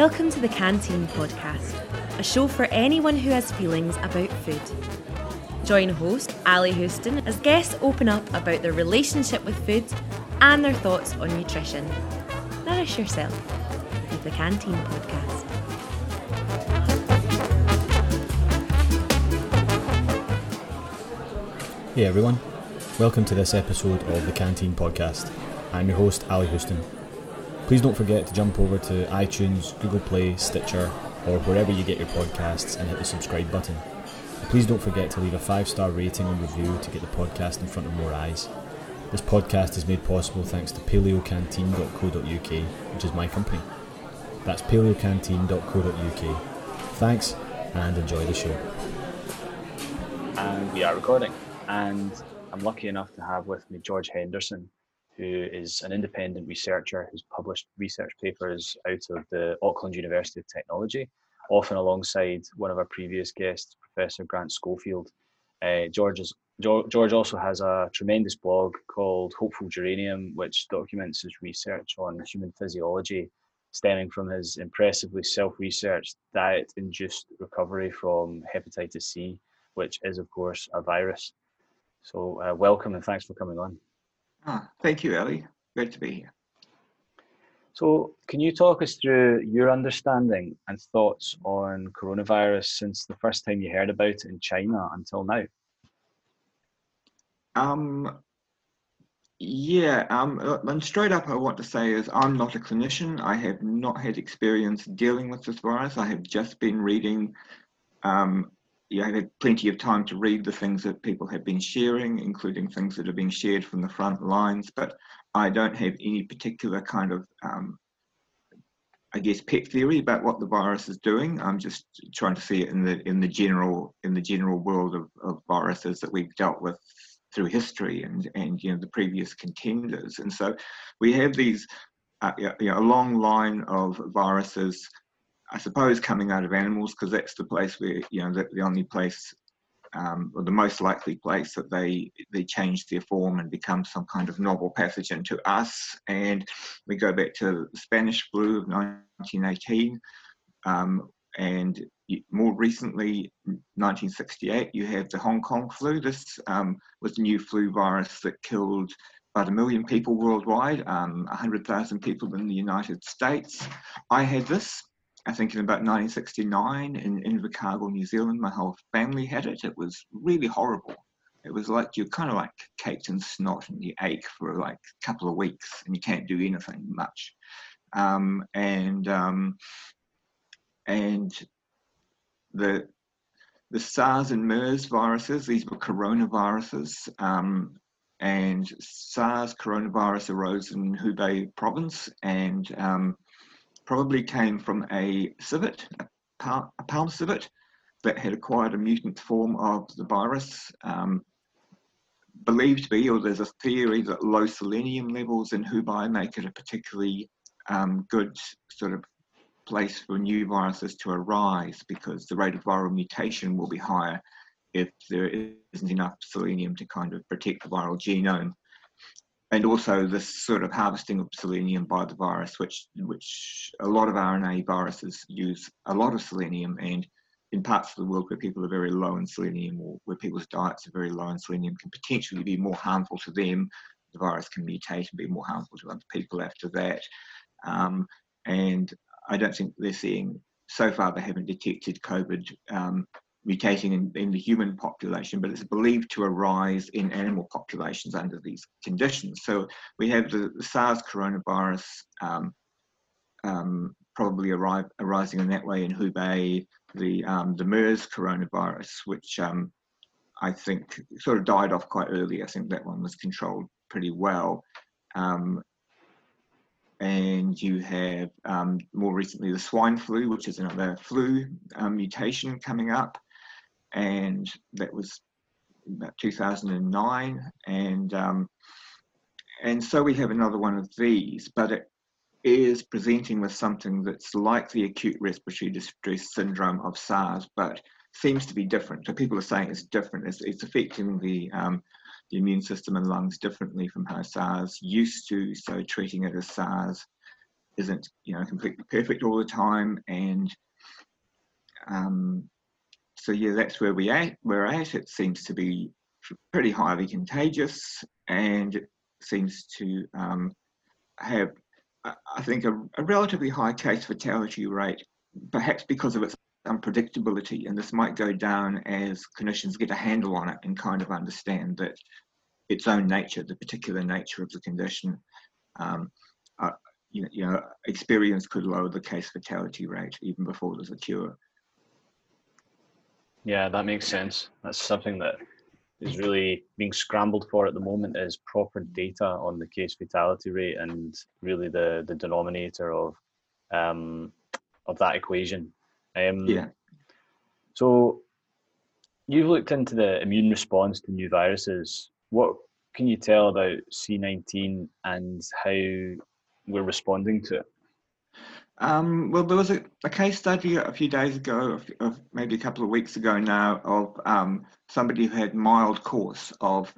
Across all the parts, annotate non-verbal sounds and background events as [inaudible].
Welcome to the Canteen Podcast, a show for anyone who has feelings about food. Join host Ally Houston as guests open up about their relationship with food and their thoughts on nutrition. Nourish yourself with the Canteen Podcast. Hey everyone, welcome to this episode of the Canteen Podcast. I'm your host, Ally Houston. Please don't forget to jump over to iTunes, Google Play, Stitcher, or wherever you get your podcasts and hit the subscribe button. Please don't forget to leave a five star rating and review to get the podcast in front of more eyes. This podcast is made possible thanks to paleocanteen.co.uk, which is my company. That's paleocanteen.co.uk. Thanks and enjoy the show. And we are recording. And I'm lucky enough to have with me George Henderson, who is an independent researcher who's published research papers out of the Auckland University of Technology, often alongside one of our previous guests, Professor Grant Schofield. Uh, George, George also has a tremendous blog called Hopeful Geranium, which documents his research on human physiology, stemming from his impressively self-researched diet-induced recovery from hepatitis C, which is, of course, a virus. So, uh, welcome and thanks for coming on. Ah, thank you, Ellie. Great to be here. So, can you talk us through your understanding and thoughts on coronavirus since the first time you heard about it in China until now? Um, yeah, um, uh, and straight up, I want to say is I'm not a clinician. I have not had experience dealing with this virus. I have just been reading um, I had plenty of time to read the things that people have been sharing, including things that are being shared from the front lines. But I don't have any particular kind of, um, I guess, pet theory about what the virus is doing. I'm just trying to see it in the in the general in the general world of, of viruses that we've dealt with through history and and you know the previous contenders. And so we have these uh, you know, a long line of viruses I suppose coming out of animals because that's the place where you know the, only place um, or the most likely place that they they change their form and become some kind of novel pathogen to us. And we go back to the Spanish flu of 1918, um, and more recently, 1968, you have the Hong Kong flu. This um, was a new flu virus that killed about a million people worldwide, um, 100,000 people in the United States. I had this I think in about 1969 in Invercargill, New Zealand, my whole family had it. It was really horrible. It was like you're kind of like caked in snot and you ache for like a couple of weeks and you can't do anything much. Um, and um, and the the SARS and MERS viruses, these were coronaviruses, um, and SARS coronavirus arose in Hubei province, and um, probably came from a civet, a, palm, civet, that had acquired a mutant form of the virus. Um, believed to be, or there's a theory that low selenium levels in Hubei make it a particularly um, good sort of place for new viruses to arise because the rate of viral mutation will be higher if there isn't enough selenium to kind of protect the viral genome and also this sort of harvesting of selenium by the virus, which which a lot of RNA viruses use a lot of selenium, and in parts of the world where people are very low in selenium or where people's diets are very low in selenium, can potentially be more harmful to them. The virus can mutate and be more harmful to other people after that. Um, and I don't think they're seeing so far they haven't detected COVID um, mutating in, in, the human population, but it's believed to arise in animal populations under these conditions. So we have the, the SARS coronavirus um, um, probably arrive, arising in that way in Hubei, the, um, the MERS coronavirus, which um, I think sort of died off quite early. I think that one was controlled pretty well. Um, and you have um, more recently the swine flu, which is another flu um, mutation coming up and that was about 2009 and um, and so we have another one of these but it is presenting with something that's like the acute respiratory distress syndrome of SARS but seems to be different. So people are saying it's different. It's, it's affecting the um, the immune system and lungs differently from how SARS used to so treating it as SARS isn't you know completely perfect all the time, and um, so yeah, that's where we at. We're at. It seems to be pretty highly contagious, and seems to um, have, I think, a, a relatively high case fatality rate, perhaps because of its unpredictability. And this might go down as clinicians get a handle on it and kind of understand that its own nature, the particular nature of the condition, um, uh, you, you know, experience could lower the case fatality rate even before there's a cure. Yeah, that makes sense. That's something that is really being scrambled for at the moment is proper data on the case fatality rate and really the the denominator of um, of that equation. Um, yeah. So you've looked into the immune response to new viruses. What can you tell about C19 and how we're responding to it? Um, well, there was a, a, case study a few days ago, of, of, maybe a couple of weeks ago now, of um, somebody who had mild course of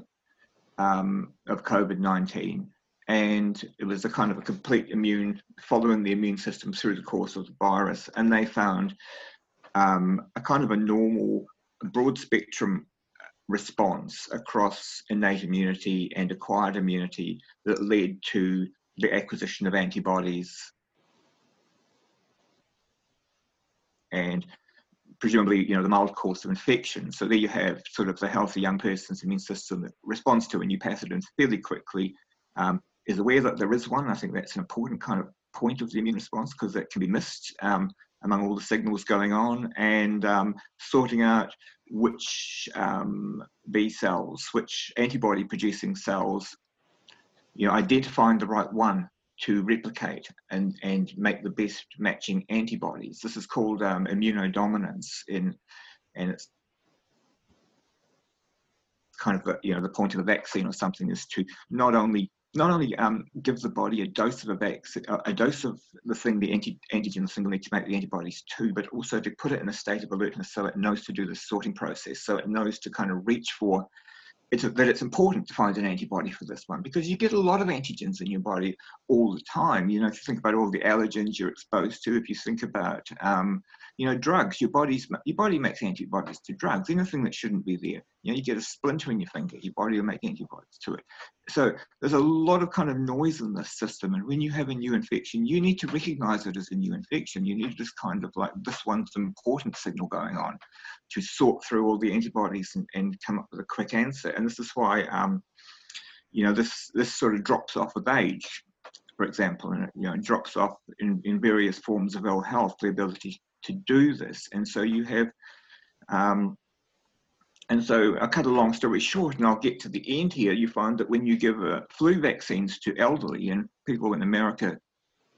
um, of COVID nineteen, and it was a kind of a complete immune following the immune system through the course of the virus, and they found um, a kind of a normal, broad spectrum response across innate immunity and acquired immunity that led to the acquisition of antibodies and presumably, you know, the mild course of infection. So there you have sort of the healthy young person's immune system that responds to a new pathogen fairly quickly, um, is aware that there is one. I think that's an important kind of point of the immune response because that can be missed um, among all the signals going on and um, sorting out which um, B cells, which antibody producing cells, you know, identifying the right one to replicate and, and make the best matching antibodies. This is called um, immunodominance in, and it's kind of, a, you know, the point of a vaccine or something is to not only not only um, give the body a dose of a vaccine, a dose of the thing, the anti, antigen, the thing we need to make the antibodies to, but also to put it in a state of alertness so it knows to do the sorting process, so it knows to kind of reach for it's that it's important to find an antibody for this one because you get a lot of antigens in your body all the time. You know, if you think about all the allergens you're exposed to, if you think about, um, you know, drugs, your body's your body makes antibodies to drugs. Anything that shouldn't be there, you know, you get a splinter in your finger, your body will make antibodies to it. So there's a lot of kind of noise in this system, and when you have a new infection, you need to recognize it as a new infection. You need this kind of like this one's an important signal going on to sort through all the antibodies and, and come up with a quick answer. And this is why, um, you know, this this sort of drops off with age, for example, and it, you know, drops off in, in various forms of ill health, the ability to do this. And so you have, um, and so I'll cut a long story short, and I'll get to the end here. You find that when you give uh, flu vaccines to elderly and people in America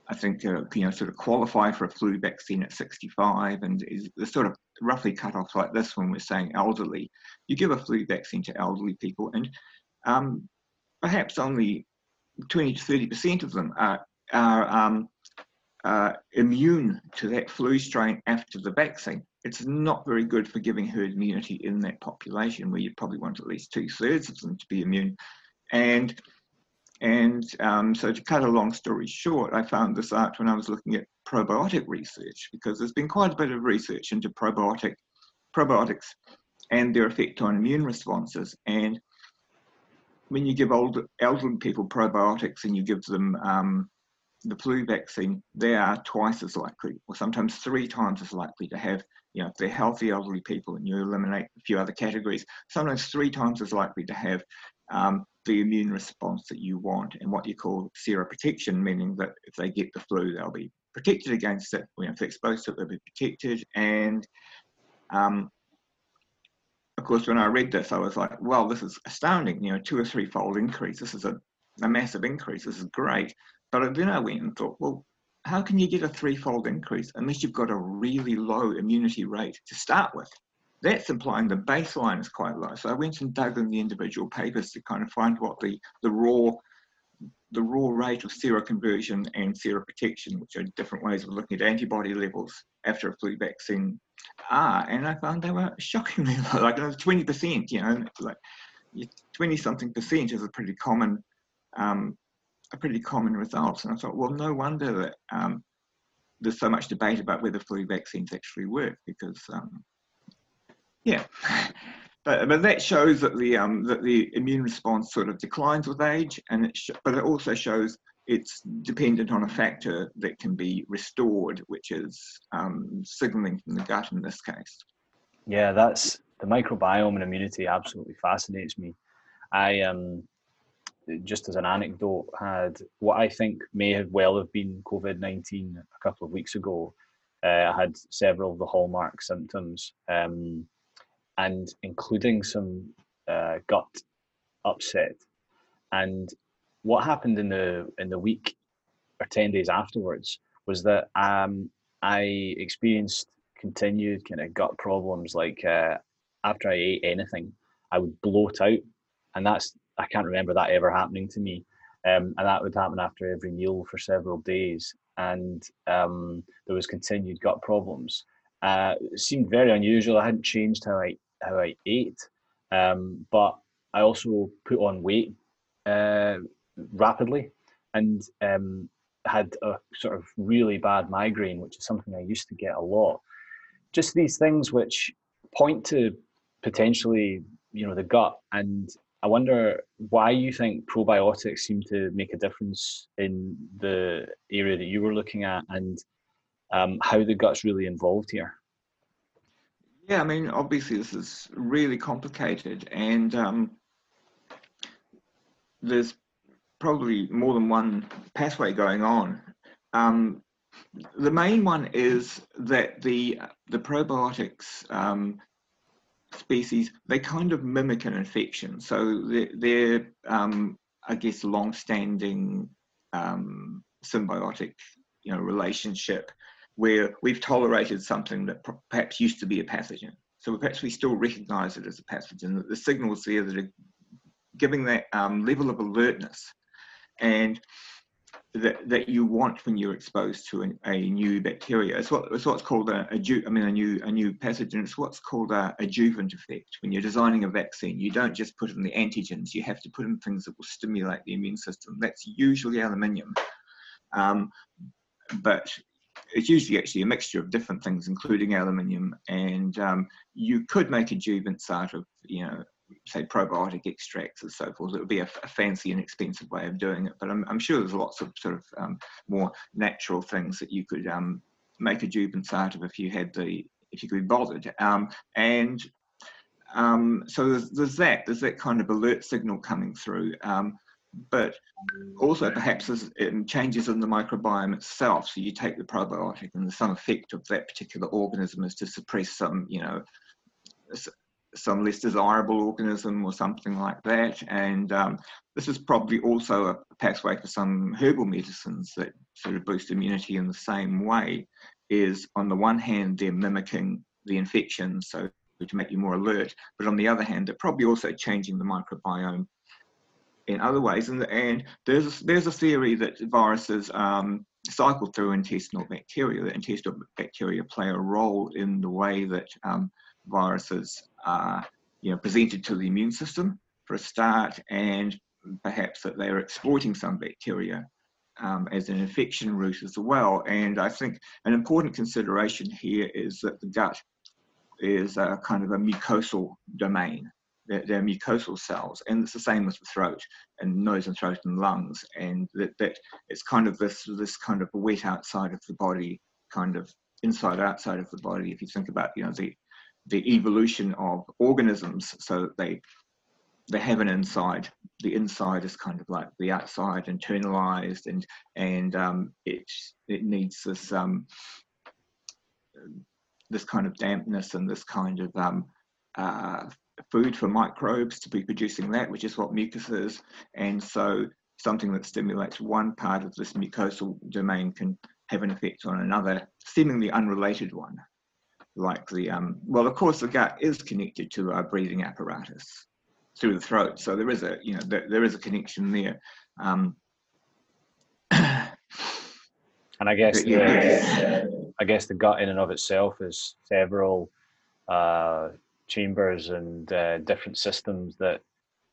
I think uh, you know sort of qualify for a flu vaccine at 65 and is the sort of roughly cut off like this when we're saying elderly. You give a flu vaccine to elderly people, and um, perhaps only 20 to 30 percent of them are are um, uh, immune to that flu strain after the vaccine. It's not very good for giving herd immunity in that population, where you'd probably want at least two thirds of them to be immune, and and um, so to cut a long story short, I found this out when I was looking at probiotic research because there's been quite a bit of research into probiotic probiotics and their effect on immune responses. And when you give old elderly people probiotics and you give them um, the flu vaccine, they are twice as likely, or sometimes three times as likely to have, you know, if they're healthy elderly people and you eliminate a few other categories, sometimes three times as likely to have um, the immune response that you want and what you call seroprotection, meaning that if they get the flu, they'll be protected against it. You know, if they're exposed to it, they'll be protected. And um, of course, when I read this, I was like, well, this is astounding, you know, two or three fold increase. This is a, a massive increase. This is great. But then I went and thought, well, how can you get a threefold increase unless you've got a really low immunity rate to start with? that's implying the baseline is quite low. So I went and dug in the individual papers to kind of find what the, the raw the raw rate of seroconversion and seroprotection, which are different ways of looking at antibody levels after a flu vaccine, are. And I found they were shockingly [laughs] low, like 20%, you know, like 20 something percent is a pretty common um, a pretty common result. And I thought, well, no wonder that um, there's so much debate about whether flu vaccines actually work because, um, yeah. [laughs] But, but that shows that the um, that the immune response sort of declines with age, and it but it also shows it's dependent on a factor that can be restored, which is um, signaling from the gut in this case. Yeah, that's the microbiome and immunity absolutely fascinates me. I um just as an anecdote had what I think may have well have been COVID nineteen a couple of weeks ago. Uh, I had several of the hallmark symptoms, um, and including some uh, gut upset. And what happened in the in the week or ten days afterwards was that um, I experienced continued kind of gut problems. Like uh, after I ate anything, I would bloat out, and that's I can't remember that ever happening to me. Um, and that would happen after every meal for several days. And um, there was continued gut problems. Uh, it seemed very unusual. I hadn't changed how I how I ate, um, but I also put on weight uh, rapidly and um, had a sort of really bad migraine, which is something I used to get a lot. Just these things which point to potentially, you know, the gut and I wonder why you think probiotics seem to make a difference in the area that you were looking at and um, how the gut's really involved here. Yeah, I mean, obviously, this is really complicated, and um, there's probably more than one pathway going on. Um, the main one is that the the probiotics um, species, they kind of mimic an infection. So they're, um, I guess, long-standing um, symbiotic, you know, relationship where we've tolerated something that perhaps used to be a pathogen. So perhaps we still recognize it as a pathogen. The signals there that are giving that um, level of alertness. And that, that you want when you're exposed to a, a new bacteria. It's, what, it's what's called a, a ju- I mean a new a new pathogen. It's what's called a adjuvant effect. When you're designing a vaccine, you don't just put in the antigens. You have to put in things that will stimulate the immune system. That's usually aluminium, um, but it's usually actually a mixture of different things, including aluminium. And um, you could make adjuvants out of you know say probiotic extracts and so forth. It would be a, a fancy and expensive way of doing it, but I'm, I'm sure there's lots of sort of um, more natural things that you could um, make adjuvants out of if you had the if you could be bothered. Um, and um, so there's, there's, that there's that kind of alert signal coming through. Um, but also perhaps there's changes in the microbiome itself. So you take the probiotic and some effect of that particular organism is to suppress some, you know, some less desirable organism or something like that. And um, this is probably also a pathway for some herbal medicines that sort of boost immunity in the same way. Is on the one hand, they're mimicking the infection, so to make you more alert, but on the other hand, they're probably also changing the microbiome in other ways. And, and there's, there's a theory that viruses um, cycle through intestinal bacteria, that intestinal bacteria play a role in the way that um, viruses are you know, presented to the immune system for a start, and perhaps that they're exploiting some bacteria um, as an infection route as well. And I think an important consideration here is that the gut is a kind of a mucosal domain. They're, they're, mucosal cells, and it's the same with the throat and nose and throat and lungs. And that, that it's kind of this this kind of wet outside of the body, kind of inside outside of the body. If you think about you know the the evolution of organisms so that they they have an inside the inside is kind of like the outside internalized and and um, it it needs this um, this kind of dampness and this kind of um, uh, food for microbes to be producing that which is what mucus is. And so something that stimulates one part of this mucosal domain can have an effect on another seemingly unrelated one like the, um, well, of course, the gut is connected to our breathing apparatus through the throat. So there is a, you know, there, there is a connection there. Um, [coughs] and I guess, the, yeah. I guess the gut in and of itself is several uh, chambers and uh, different systems that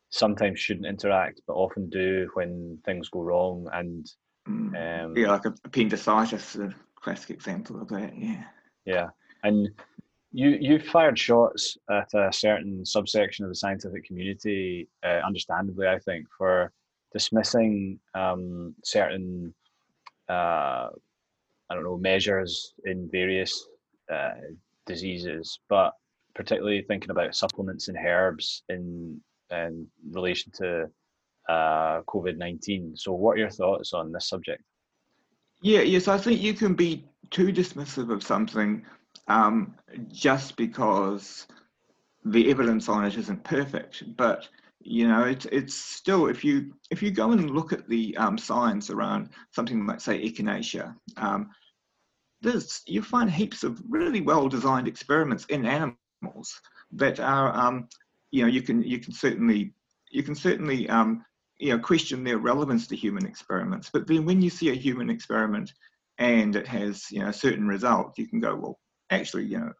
sometimes shouldn't interact, but often do when things go wrong. And mm. um, yeah, like appendicitis, is a classic example of that. Yeah. Yeah, and you you fired shots at a certain subsection of the scientific community, uh, understandably, I think, for dismissing um, certain uh, I don't know measures in various uh, diseases, but particularly thinking about supplements and herbs in in relation to uh, COVID nineteen. So, what are your thoughts on this subject? Yeah, yes, I think you can be too dismissive of something um, just because the evidence on it isn't perfect. But you know, it's it's still if you if you go and look at the um, science around something like say echinacea, um, there's you find heaps of really well designed experiments in animals that are um, you know you can you can certainly you can certainly um, you know question their relevance to human experiments. But then when you see a human experiment and it has you know a certain result, you can go well actually you know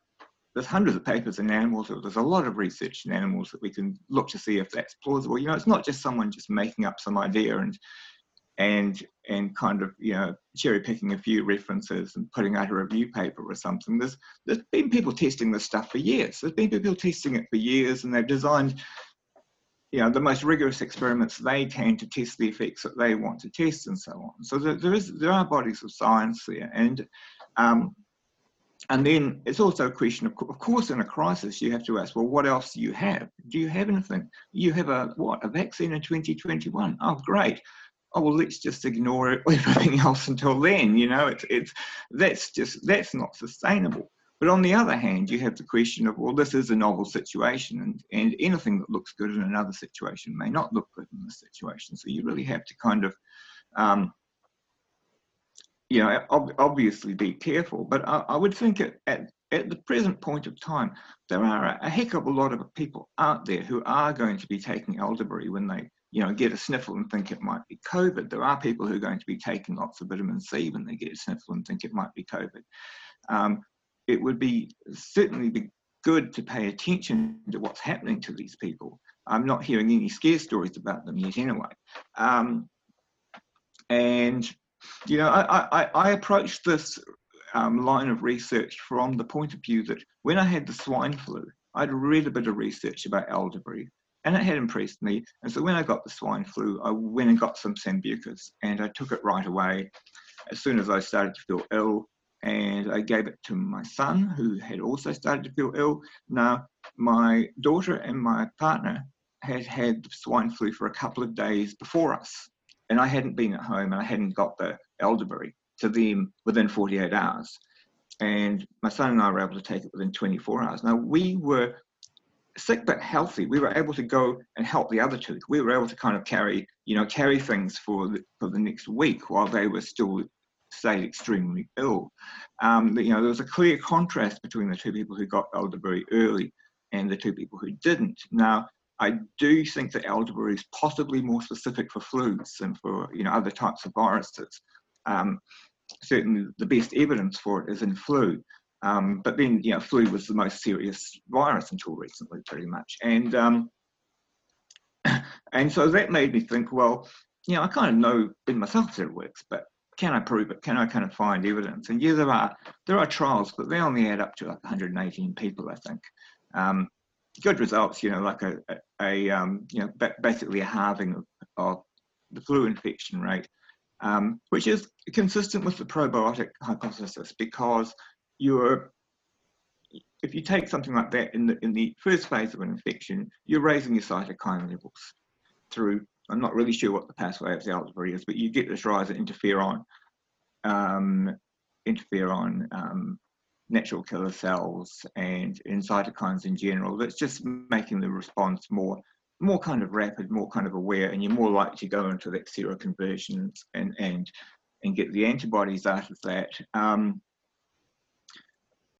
there's hundreds of papers in animals. There's a lot of research in animals that we can look to see if that's plausible. You know, it's not just someone just making up some idea and and and kind of you know cherry picking a few references and putting out a review paper or something. There's there's been people testing this stuff for years. There's been people testing it for years, and they've designed you know the most rigorous experiments they can to test the effects that they want to test and so on. So there, there is there are bodies of science there, and um, and then it's also a question of, of course, in a crisis, you have to ask, well, what else do you have? Do you have anything? You have a what? A vaccine in 2021? Oh, great. Oh well, let's just ignore [laughs] everything else until then. You know, it's it's that's just that's not sustainable. But on the other hand, you have the question of, well, this is a novel situation, and, and anything that looks good in another situation may not look good in this situation. So you really have to kind of um, you know, ob- obviously be careful, but I, I would think at, at, at, the present point of time, there are a, a, heck of a lot of people out there who are going to be taking elderberry when they, you know, get a sniffle and think it might be COVID. There are people who are going to be taking lots of vitamin C when they get a sniffle and think it might be COVID. Um, it would be certainly be good to pay attention to what's happening to these people. I'm not hearing any scare stories about them yet anyway. Um, and you know, I, I, I approached this um, line of research from the point of view that when I had the swine flu, I'd read a bit of research about elderberry and it had impressed me. And so when I got the swine flu, I went and got some Sambucus and I took it right away as soon as I started to feel ill. And I gave it to my son, who had also started to feel ill. Now, my daughter and my partner had had the swine flu for a couple of days before us and I hadn't been at home and I hadn't got the elderberry to them within 48 hours. And my son and I were able to take it within 24 hours. Now we were sick but healthy. We were able to go and help the other two. We were able to kind of carry, you know, carry things for the, for the next week while they were still stayed extremely ill. Um, you know, there was a clear contrast between the two people who got elderberry early and the two people who didn't. Now, I do think that elderberry is possibly more specific for flus than for you know other types of viruses. Um, certainly, the best evidence for it is in flu. Um, but then, you know, flu was the most serious virus until recently, pretty much. And um, [coughs] and so that made me think, well, you know, I kind of know in myself that it works, but can I prove it? Can I kind of find evidence? And yeah, there are there are trials, but they only add up to like 118 people, I think. Um, good results, you know, like a, a, a um, you know, basically a halving of, of the flu infection rate, um, which is consistent with the probiotic hypothesis because you're, if you take something like that in the, in the first phase of an infection, you're raising your cytokine levels through, I'm not really sure what the pathway of the elderberry is, but you get this rise of interferon, um, interferon um, natural killer cells and in cytokines in general that's just making the response more more kind of rapid more kind of aware and you're more likely to go into that seroconversion and and and get the antibodies out of that um,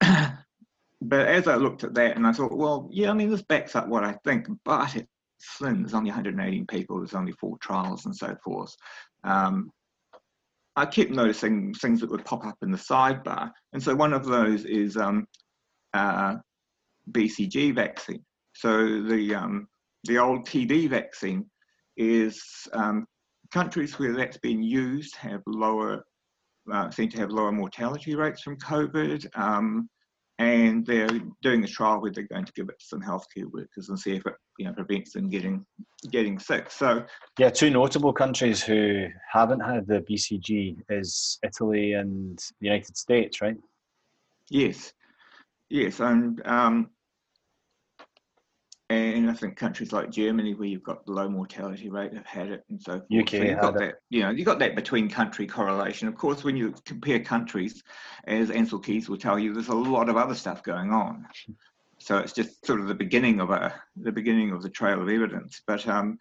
[coughs] but as I looked at that and I thought, well, yeah, I mean, this backs up what I think, but it's slim. There's only 118 people. There's only four trials and so forth. Um, I keep noticing things that would pop up in the sidebar. And so one of those is um, uh, BCG vaccine. So the um, the old TB vaccine is um, countries where that's been used have lower, uh, seem to have lower mortality rates from COVID. And they're doing a trial where they're going to give it to some healthcare workers and see if it you know prevents them getting getting sick. So yeah, two notable countries who haven't had the BCG is Italy and the United States, right? Yes, yes, and um, and I think countries like Germany, where you've got the low mortality rate, have had it, and so forth. UK so you've got that, you know, you've got that between country correlation. Of course, when you compare countries, as Ancel Keys will tell you, there's a lot of other stuff going on. So it's just sort of the beginning of a the beginning of the trail of evidence. But um,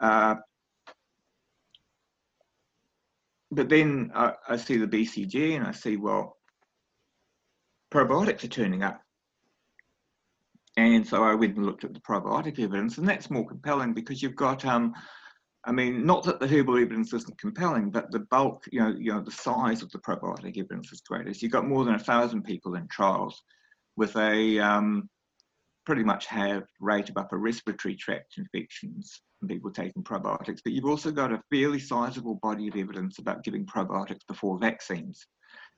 uh, but then I, I see the BCG and I see well, probiotics are turning up and so I went and looked at the probiotic evidence, and that's more compelling because you've got, um, I mean, not that the herbal evidence isn't compelling, but the bulk, you know, you know, the size of the probiotic evidence is greater. So you've got more than a thousand people in trials with a um, pretty much have rate of upper respiratory tract infections and people taking probiotics, but you've also got a fairly sizable body of evidence about giving probiotics before vaccines.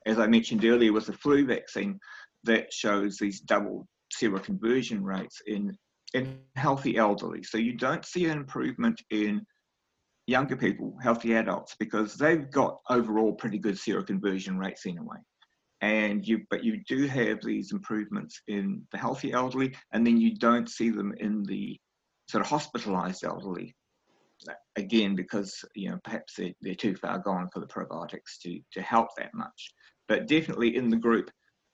As I mentioned earlier with the flu vaccine, that shows these double seroconversion rates in, in healthy elderly. So you don't see an improvement in younger people, healthy adults, because they've got overall pretty good seroconversion rates anyway. And you, but you do have these improvements in the healthy elderly, and then you don't see them in the sort of hospitalized elderly. Again, because you know perhaps they're, they're too far gone for the probiotics to to help that much. But definitely in the group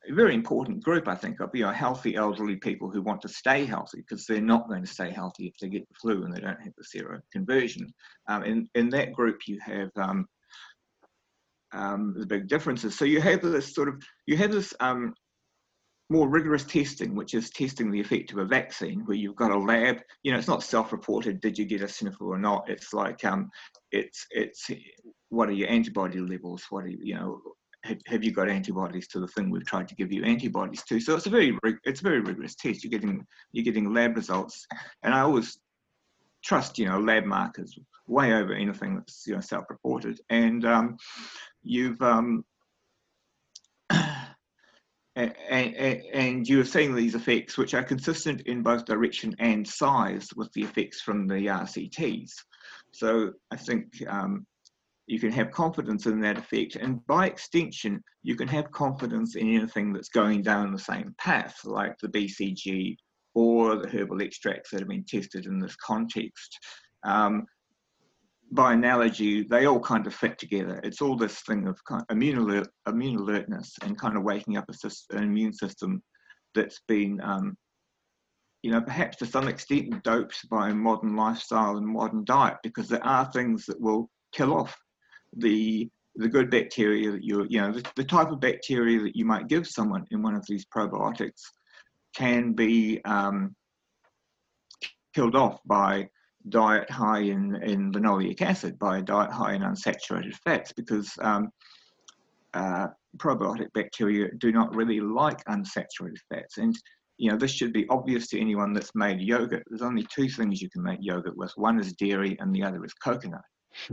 a very important group, I think, of you know, healthy elderly people who want to stay healthy because they're not going to stay healthy if they get the flu and they don't have the sero conversion. Um, in, in that group, you have um, um, the big differences. So you have this sort of, you have this um, more rigorous testing, which is testing the effect of a vaccine, where you've got a lab. You know, it's not self-reported. Did you get a sniffle or not? It's like, um, it's it's what are your antibody levels? What are you, you know? Have, have you got antibodies to the thing we've tried to give you antibodies to? So it's a very it's a very rigorous test. You're getting you're getting lab results, and I always trust you know lab markers way over anything that's you know self-reported. And um, you've um, [clears throat] and, and, and, you're seeing these effects which are consistent in both direction and size with the effects from the RCTs. So I think um, you can have confidence in that effect. And by extension, you can have confidence in anything that's going down the same path, like the BCG or the herbal extracts that have been tested in this context. Um, by analogy, they all kind of fit together. It's all this thing of kind of immune, alert, immune alertness and kind of waking up system, an immune system that's been, um, you know, perhaps to some extent doped by modern lifestyle and modern diet, because there are things that will kill off the the good bacteria that you you know the, the type of bacteria that you might give someone in one of these probiotics can be um, killed off by diet high in, in linoleic acid, by a diet high in unsaturated fats, because um, uh, probiotic bacteria do not really like unsaturated fats. And you know this should be obvious to anyone that's made yogurt. There's only two things you can make yogurt with. One is dairy, and the other is coconut.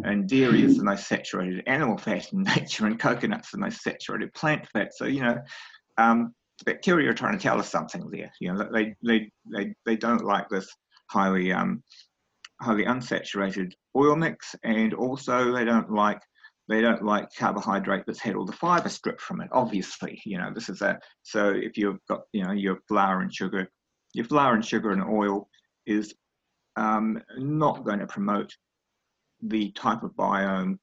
And dairy is the most saturated animal fat in [laughs] nature, and coconut's the most saturated plant fat. So, you know, um, bacteria are trying to tell us something there. You know, they, they, they, they don't like this highly, um, highly unsaturated oil mix, and also they don't like they don't like carbohydrate that's had all the fiber stripped from it. Obviously, you know, this is a so if you've got you know your flour and sugar, your flour and sugar and oil is um, not going to promote the type of biome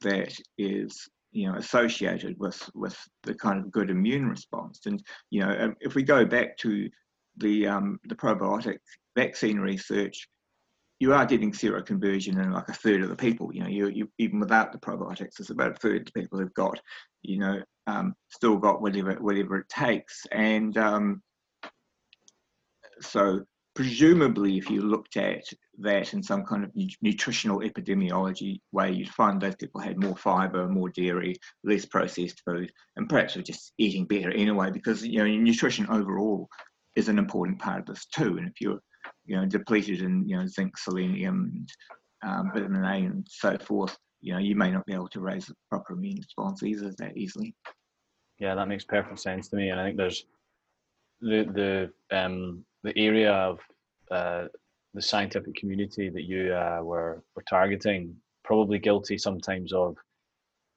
that is you know associated with with the kind of good immune response. And you know um, if we go back to the um, the probiotic vaccine research you are getting seroconversion in like a third of the people. You know you, you even without the probiotics it's about a third of people who've got you know um, still got whatever whatever it takes. And um, so presumably if you looked at that in some kind of nutritional epidemiology way, you'd find those people had more fiber, more dairy, less processed food, and perhaps were just eating better anyway, because you know nutrition overall is an important part of this too. And if you're you know, depleted in you know zinc, selenium, and, um, vitamin A, and so forth, you know, you may not be able to raise a proper immune response either that easily. Yeah, that makes perfect sense to me, and I think there's the the um, the area of uh, the scientific community that you uh, were were targeting probably guilty sometimes of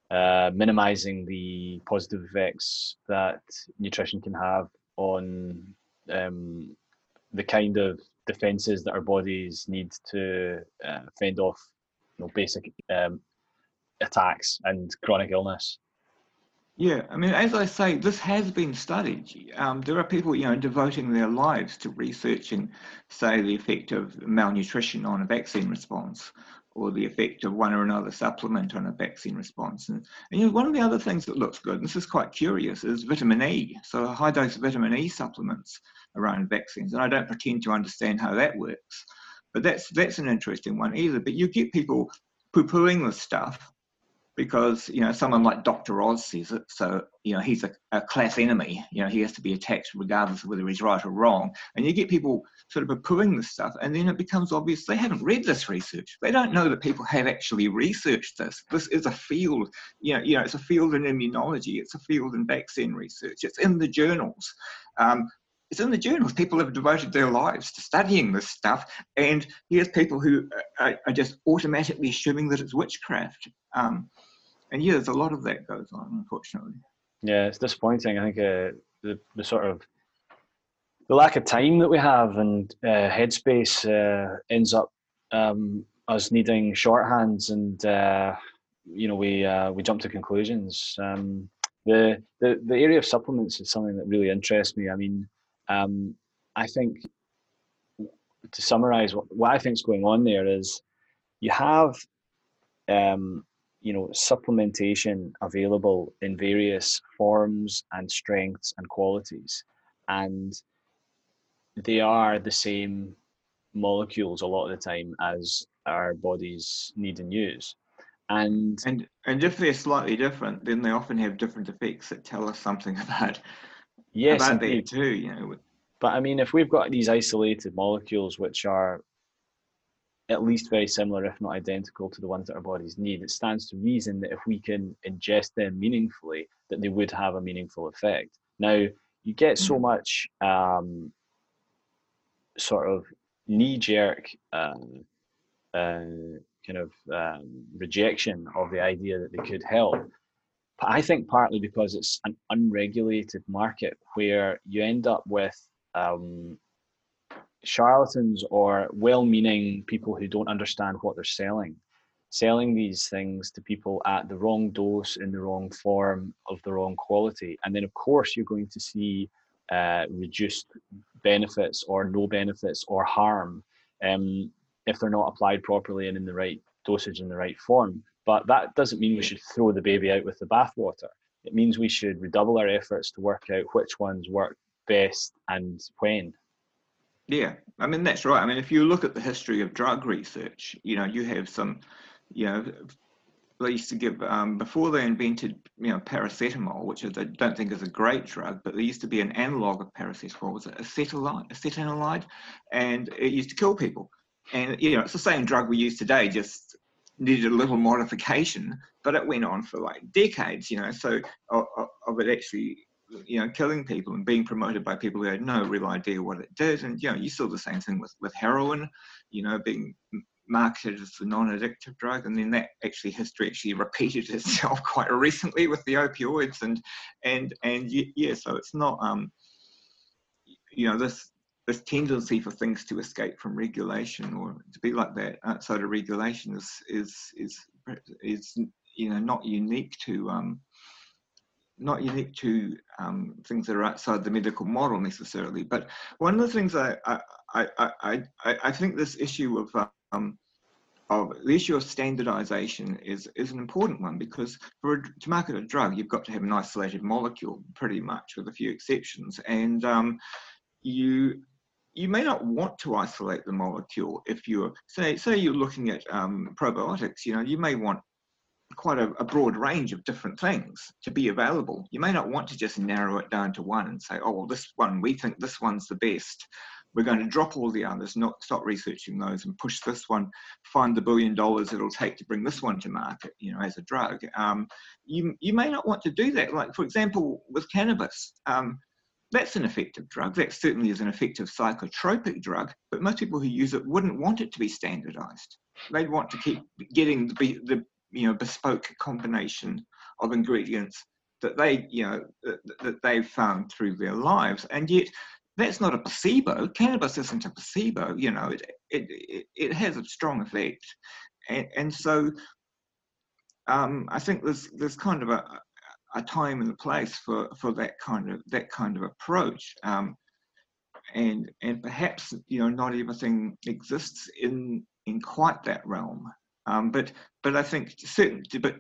uh, minimizing the positive effects that nutrition can have on um, the kind of defenses that our bodies need to uh, fend off you know, basic um, attacks and chronic illness. Yeah, I mean, as I say, this has been studied. Um, there are people, you know, devoting their lives to researching, say, the effect of malnutrition on a vaccine response, or the effect of one or another supplement on a vaccine response. And, and, you know, one of the other things that looks good, and this is quite curious, is vitamin E. So high dose vitamin E supplements around vaccines. And I don't pretend to understand how that works, but that's that's an interesting one either. But you get people poo-pooing this stuff because you know someone like Dr. Oz says it, so you know he's a, a, class enemy. You know he has to be attacked regardless of whether he's right or wrong. And you get people sort of pooing this stuff, and then it becomes obvious they haven't read this research. They don't know that people have actually researched this. This is a field, you know, you know, it's a field in immunology. It's a field in vaccine research. It's in the journals. Um, it's in the journals. People have devoted their lives to studying this stuff, and here's people who are, are just automatically assuming that it's witchcraft. Um, and yeah, there's a lot of that goes on, unfortunately. Yeah, it's disappointing. I think uh, the the sort of the lack of time that we have and uh, headspace uh, ends up um, us needing shorthands, and uh, you know we uh, we jump to conclusions. Um, the, the the area of supplements is something that really interests me. I mean, um, I think to summarize what, what I think is going on there is you have um, you know supplementation available in various forms and strengths and qualities. And they are the same molecules a lot of the time as our bodies need and use. And and and if they're slightly different then they often have different effects that tell us something [laughs] about yes about that too you know. But i mean if we've got these isolated molecules which are at least very similar, if not identical, to the ones that our bodies need. It stands to reason that if we can ingest them meaningfully, that they would have a meaningful effect. Now, you get so mm-hmm. much um, sort of knee-jerk um, uh, kind of um, rejection of the idea that they could help. But I think partly because it's an unregulated market where you end up with um, charlatans or well-meaning people who don't understand what they're selling. Selling these things to people at the wrong dose in the wrong form of the wrong quality. And then of course you're going to see uh, reduced benefits or no benefits or harm um, if they're not applied properly and in the right dosage in the right form. But that doesn't mean we should throw the baby out with the bathwater. It means we should redouble our efforts to work out which ones work best and when yeah, I mean that's right. I mean, if you look at the history of drug research, you know, you have some, you know, they used to give um, before they invented, you know, paracetamol, which I don't think is a great drug, but there used to be an analog of paracetamol, was it acetylide, acetanilide, and it used to kill people. And you know, it's the same drug we use today, just needed a little modification, but it went on for like decades, you know. So of, of it actually you know, killing people and being promoted by people who had no real idea what it did. And, you know, you saw the same thing with, with heroin, you know, being marketed as a non-addictive drug. And then that actually, history actually repeated [laughs] itself quite recently with the opioids. And, and, and yeah, so it's not, um, you know, this, this tendency for things to escape from regulation or to be like that outside of regulation is, is, is, is, you know, not unique to, um, not unique to um, things that are outside the medical model necessarily. But one of the things I I, I, I, I think this issue of um, of the issue of standardization is is an important one because for a, to market a drug, you've got to have an isolated molecule, pretty much, with a few exceptions, and um, you you may not want to isolate the molecule if you're say say you're looking at um, probiotics. You know, you may want quite a, a, broad range of different things to be available. You may not want to just narrow it down to one and say, oh, well, this one, we think this one's the best. we're going to drop all the others, not stop researching those, and push this one, find the billion dollars it'll take to bring this one to market, you know, as a drug. Um, you you may not want to do that. Like for example, with cannabis, um, that's an effective drug. That certainly is an effective psychotropic drug, but most people who use it wouldn't want it to be standardized. They'd want to keep getting the, the you know bespoke combination of ingredients that they you know that, that they've found through their lives, and yet that's not a placebo. Cannabis isn't a placebo. You know, it it it, has a strong effect, and, and so um, I think there's there's kind of a a time and a place for, for that kind of that kind of approach. Um, and and perhaps you know not everything exists in in quite that realm. Um, but but I think certain but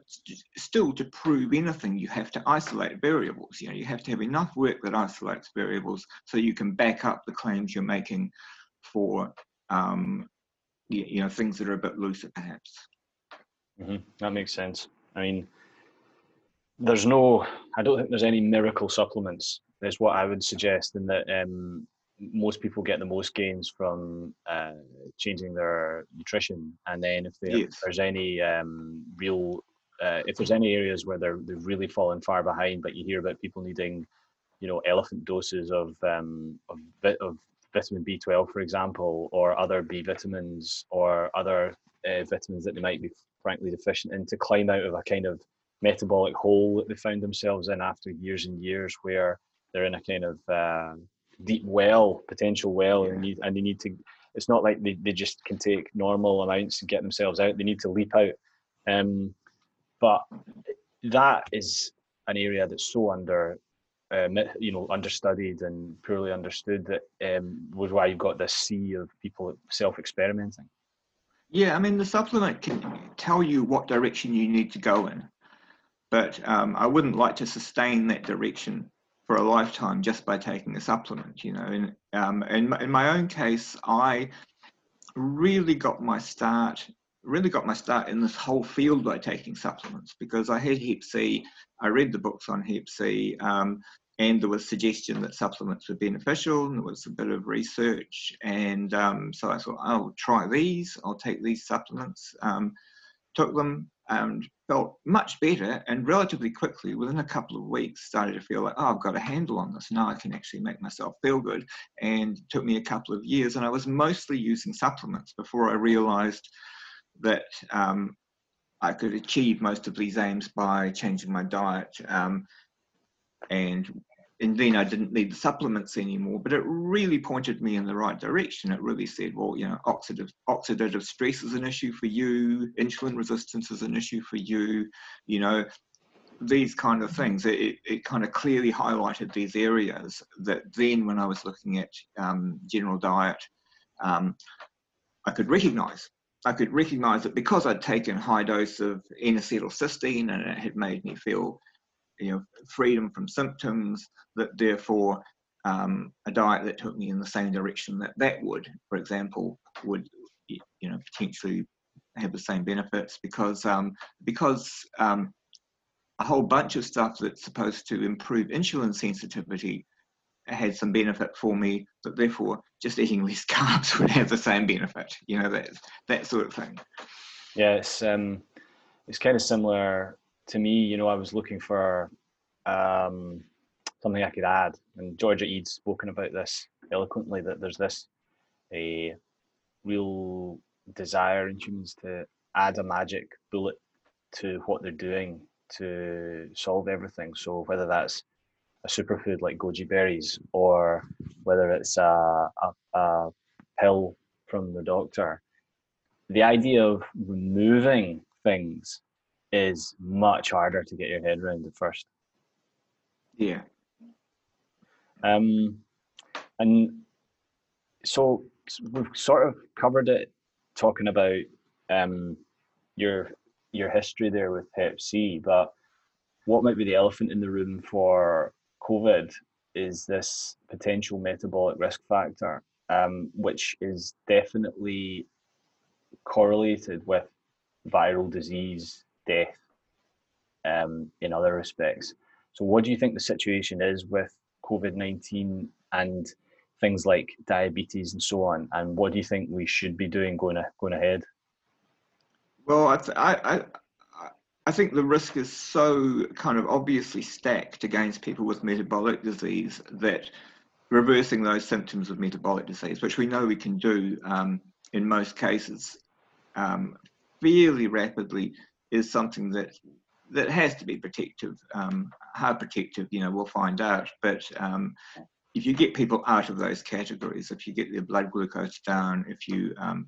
still to prove anything you have to isolate variables. You know you have to have enough work that isolates variables so you can back up the claims you're making for um, you, know things that are a bit looser perhaps. Mm-hmm. That makes sense. I mean, there's no i don't think there's any miracle supplements is what i would suggest in that um, most people get the most gains from uh, changing their nutrition and then if, yes. if there's any um, real uh, if there's any areas where they're they've really fallen far behind but you hear about people needing you know elephant doses of um, of, of vitamin b12 for example or other b vitamins or other uh, vitamins that they might be frankly deficient in to climb out of a kind of metabolic hole that they found themselves in after years and years where they're in a kind of uh, deep well potential well yeah. and, need, and they need to it's not like they, they just can take normal amounts and get themselves out. They need to leap out. Um, but that is an area that's so under uh, you know understudied and poorly understood that um, was why you've got this sea of people self-experimenting. Yeah i mean the supplement can tell you what direction you need to go in but um, I wouldn't like to sustain that direction for a lifetime just by taking a supplement. You know, in um, in, my, in my own case, I really got my start really got my start in this whole field by taking supplements because I had Hep C. I read the books on Hep C, um, and there was suggestion that supplements were beneficial, and there was a bit of research, and um, so I thought I'll try these. I'll take these supplements. Um, took them, and felt much better and relatively quickly within a couple of weeks started to feel like oh i've got a handle on this. Now i can actually make myself feel good. And took me a couple of years and i was mostly using supplements before i realized that um, i could achieve most of these aims by changing my diet um, and and then I didn't need the supplements anymore. But it really pointed me in the right direction. It really said, well, you know, oxidative oxidative stress is an issue for you, insulin resistance is an issue for you, you know, these kind of things. It, it kind of clearly highlighted these areas that then, when I was looking at um, general diet, um, I could recognize. I could recognize that because I'd taken high dose of N-acetylcysteine and it had made me feel you know, freedom from symptoms, that therefore um, a diet that took me in the same direction that that would, for example, would you know potentially have the same benefits because um, because um, a whole bunch of stuff that's supposed to improve insulin sensitivity had some benefit for me, but therefore just eating less [laughs] carbs would have the same benefit. You know that that sort of thing. Yeah, it's um, it's kind of similar to me, you know, I was looking for um, something I could add, and Georgia Ede's spoken about this eloquently. That there's this a real desire in humans to add a magic bullet to what they're doing to solve everything. So whether that's a superfood like goji berries, or whether it's a, a, a pill from the doctor, the idea of removing things is much harder to get your head around at first. Yeah. Um, and so we've sort of covered it, talking about um, your your history there with Hep C, but what might be the elephant in the room for COVID is this potential metabolic risk factor, um, which is definitely correlated with viral disease death um, in other respects. So, what do you think the situation is with COVID 19? And things like diabetes and so on? And what do you think we should be doing going going ahead? Well, I, I, I think the risk is so kind of obviously stacked against people with metabolic disease that reversing those symptoms of metabolic disease, which we know we can do um, in most cases um, fairly rapidly, is something that that has to be protective. Um, how protective, you know, we'll find out. But um, if you get people out of those categories, if you get their blood glucose down, if you, um,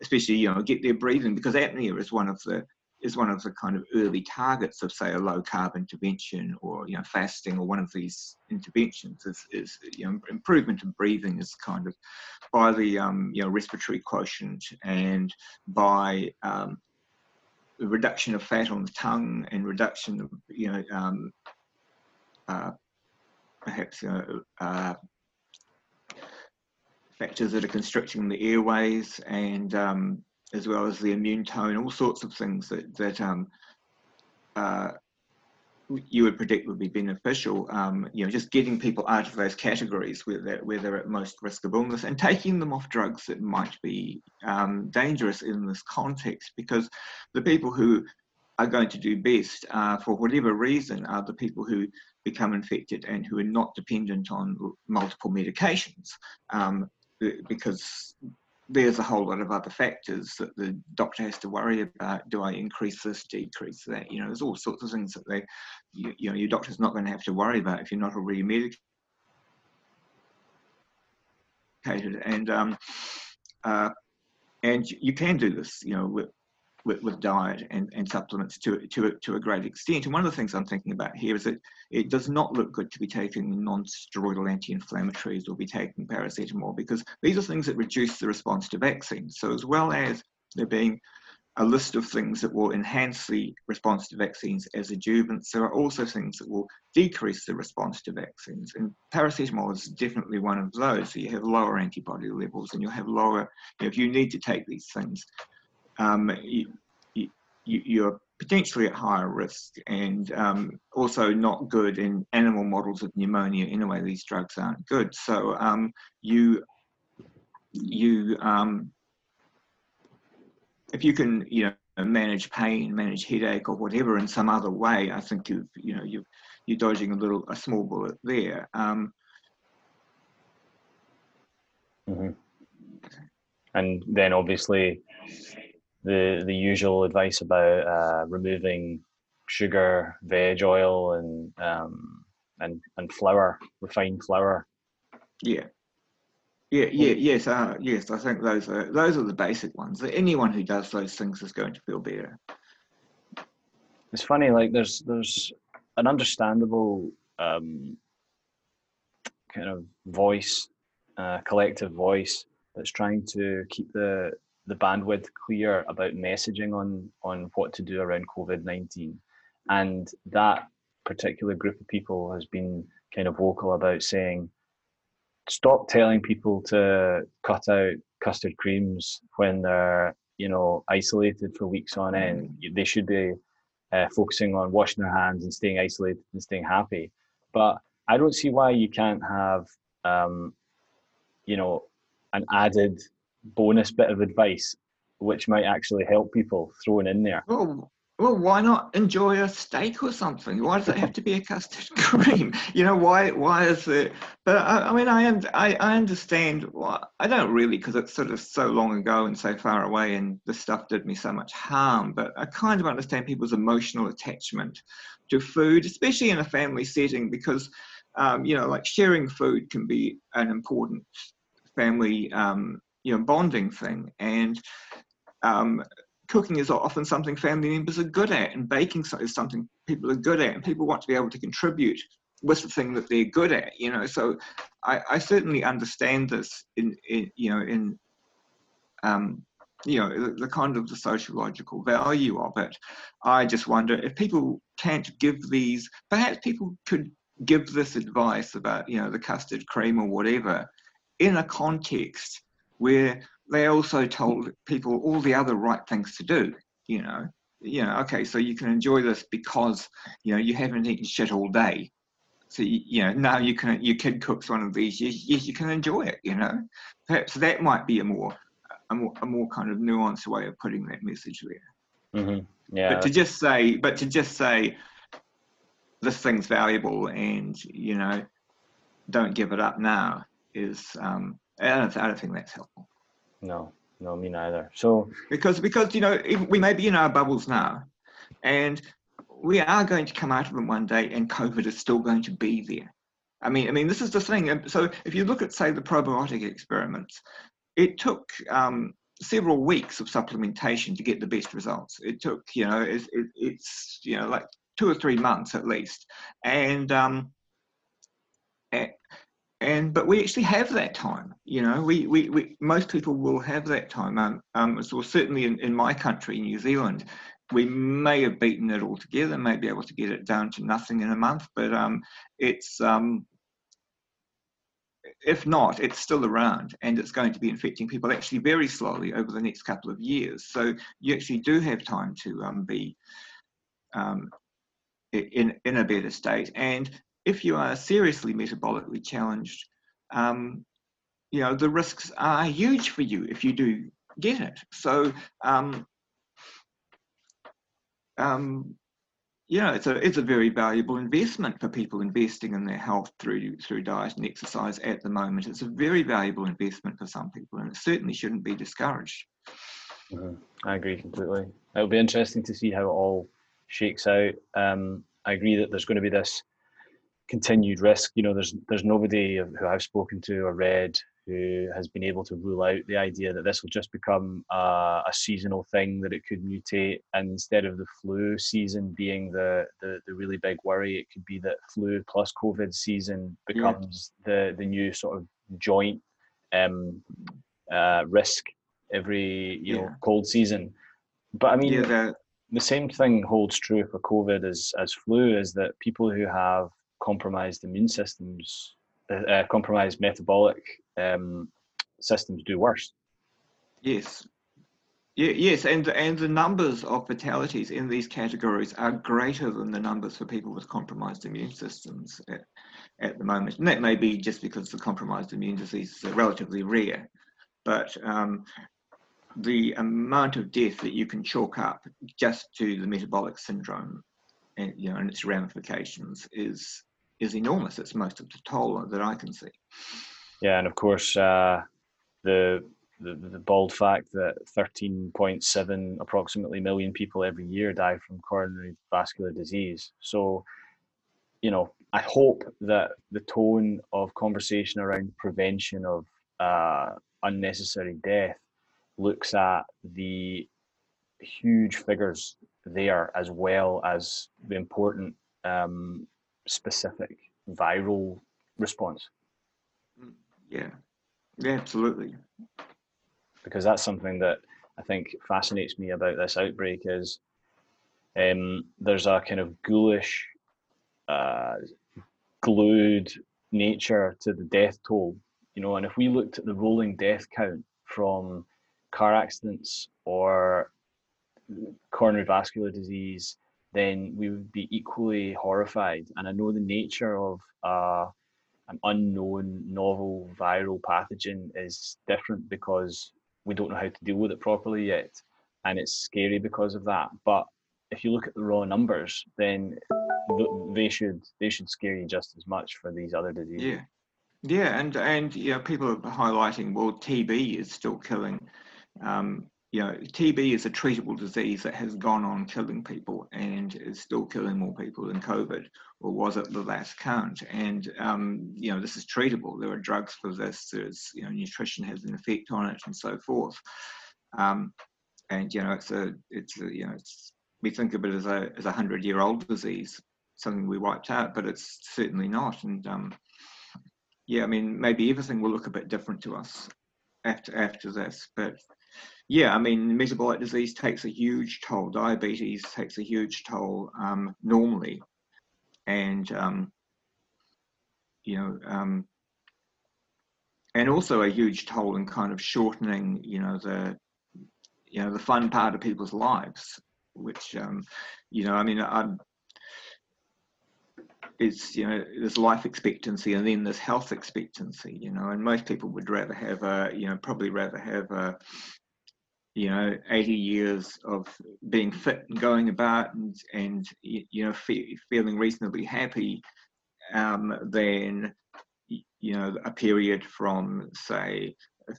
especially, you know, get their breathing, because apnea is one of the is one of the kind of early targets of say a low carb intervention or you know fasting or one of these interventions is, is you know improvement in breathing is kind of by the um, you know respiratory quotient and by um, reduction of fat on the tongue and reduction of you know um, uh, perhaps uh, uh, factors that are constricting the airways and um, as well as the immune tone, all sorts of things that that um, uh, you would predict would be beneficial. Um, you know, just getting people out of those categories where they're, where they're at most risk of illness and taking them off drugs that might be um, dangerous in this context, because the people who are going to do best uh, for whatever reason are the people who become infected and who are not dependent on multiple medications um, because there's a whole lot of other factors that the doctor has to worry about. Do I increase this, decrease that? You know, there's all sorts of things that they, you, you know, your doctor's not going to have to worry about if you're not already medicated. And um, uh, and you can do this, you know, with, with, diet and, and supplements to, to, to a great extent. And one of the things I'm thinking about here is that it does not look good to be taking non-steroidal anti-inflammatories or be taking paracetamol because these are things that reduce the response to vaccines. So as well as there being a list of things that will enhance the response to vaccines as adjuvants. There are also things that will decrease the response to vaccines. And paracetamol is definitely one of those. So you have lower antibody levels and you'll have lower, you know, if you need to take these things, um, you, you, are potentially at higher risk and um, also not good in animal models of pneumonia. In a way, these drugs aren't good. So um, you you um, if you can you know manage pain, manage headache or whatever in some other way, I think you've you know you you're dodging a little a small bullet there. Um, mm-hmm. And then obviously the the usual advice about uh, removing sugar, veg oil, and um, and and flour, refined flour. Yeah, yeah, yeah, yes, uh, yes. I think those are those are the basic ones. Anyone who does those things is going to feel better. It's funny, like there's there's an understandable um, kind of voice, uh, collective voice that's trying to keep the the bandwidth clear about messaging on on what to do around COVID nineteen, and that particular group of people has been kind of vocal about saying, stop telling people to cut out custard creams when they're you know isolated for weeks on end. Mm. They should be uh, focusing on washing their hands and staying isolated and staying happy. But I don't see why you can't have um, you know an added bonus bit of advice which might actually help people thrown in there. Well, well, why not enjoy a steak or something? Why does it have to be a custard [laughs] cream? You know, why? Why is it? But I, I mean, I, I I understand. Well, I don't really, because it's sort of so long ago and so far away, and the stuff did me so much harm. But I kind of understand people's emotional attachment to food, especially in a family setting, because um, you know, like sharing food can be an important family um, you know bonding thing. And um, cooking is often something family members are good at and baking is something people are good at and people want to be able to contribute with the thing that they're good at you know. So i, I certainly understand this in, in you know in um, you know the, the, kind of the sociological value of it. I just wonder if people can't give these perhaps people could give this advice about you know the custard cream or whatever in a context where they also told people all the other right things to do, you know. You know, okay, so you can enjoy this because, you know, you haven't eaten shit all day. so you, you, know now you can your kid cooks one of these yes, yes you can enjoy it you know perhaps that might be a more a more, a more kind of nuanced way of putting that message there mm-hmm. yeah but to just say but to just say this thing's valuable and you know don't give it up now is um i don't, I don't think that's helpful no no me neither so because because you know we may be in our bubbles now and we are going to come out of them one day and COVID is still going to be there. I mean, I mean, this is the thing. So if you look at, say, the probiotic experiments, it took um, several weeks of supplementation to get the best results. It took, you know, it, it, it's, you know, like two or three months at least. And, um, and, but we actually have that time, you know, we, we, we most people will have that time. Um, um, so certainly in, in my country, New Zealand, we may have beaten it altogether, may be able to get it down to nothing in a month, but um, it's um, if not, it's still around and it's going to be infecting people actually very slowly over the next couple of years. So you actually do have time to um, be um, in, in a better state. And if you are seriously metabolically challenged, um, you know, the risks are huge for you if you do get it. So um, um, yeah, it's a it's a very valuable investment for people investing in their health through through diet and exercise at the moment. It's a very valuable investment for some people, and it certainly shouldn't be discouraged. Mm-hmm. I agree completely. It'll be interesting to see how it all shakes out. Um, I agree that there's going to be this continued risk. You know, there's there's nobody who I've spoken to or read who has been able to rule out the idea that this will just become a, a seasonal thing, that it could mutate, and instead of the flu season being the, the, the really big worry, it could be that flu plus COVID season becomes yeah. the, the new sort of joint um, uh, risk every you yeah. know cold season. But I mean, yeah, the, the same thing holds true for COVID as as flu. Is that people who have compromised immune systems uh, compromised metabolic um, systems do worse. Yes. Yes, and and the numbers of fatalities in these categories are greater than the numbers for people with compromised immune systems at, at the moment. And that may be just because the compromised immune diseases are relatively rare, but um, the amount of death that you can chalk up just to the metabolic syndrome and you know and its ramifications is is enormous. It's most of the toll that I can see. Yeah, and of course, uh, the, the the bald fact that 13.7 approximately million people every year die from coronary vascular disease. So, you know, I hope that the tone of conversation around prevention of uh, unnecessary death looks at the huge figures there as well as the important um, specific viral response. Yeah, yeah, absolutely. Because that's something that I think fascinates me about this outbreak is um, there's a kind of ghoulish, uh, glued nature to the death toll, you know. And if we looked at the rolling death count from car accidents or coronary vascular disease then we would be equally horrified. And I know the nature of uh, an unknown novel viral pathogen is different because we don't know how to deal with it properly yet. And it's scary because of that. But if you look at the raw numbers, then they should they should scare you just as much for these other diseases. Yeah, yeah, and and know people are highlighting well TB is still killing um, you know, TB is a treatable disease that has gone on killing people and is still killing more people than COVID, or was at the last count. And um, you know, this is treatable. There are drugs for this. There's you know, nutrition has an effect on it, and so forth. Um, and you know, it's a, it's a, you know, it's, we think of it as a as a hundred year old disease, something we wiped out, but it's certainly not. And um, yeah, I mean, maybe everything will look a bit different to us after after this, but yeah, I mean, metabolic disease takes a huge toll. Diabetes takes a huge toll um, normally, and um, you know, um, and also a huge toll in kind of shortening, you know, the you know the fun part of people's lives, which um, you know, I mean, I'm it's you know there's life expectancy and then there's health expectancy you know and most people would rather have a you know probably rather have a you know 80 years of being fit and going about and and you know fe- feeling reasonably happy um, than you know a period from say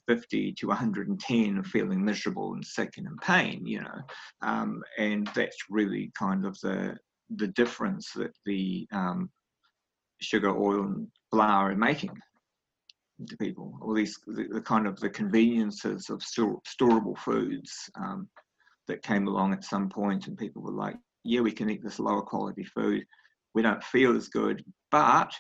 50 to 110 feeling miserable and sick and in pain you know um, and that's really kind of the the difference that the um, sugar, oil, and flour are making to people. All these the, the kind of the conveniences of store, storable foods um, that came along at some point, and people were like, "Yeah, we can eat this lower quality food. We don't feel as good, but."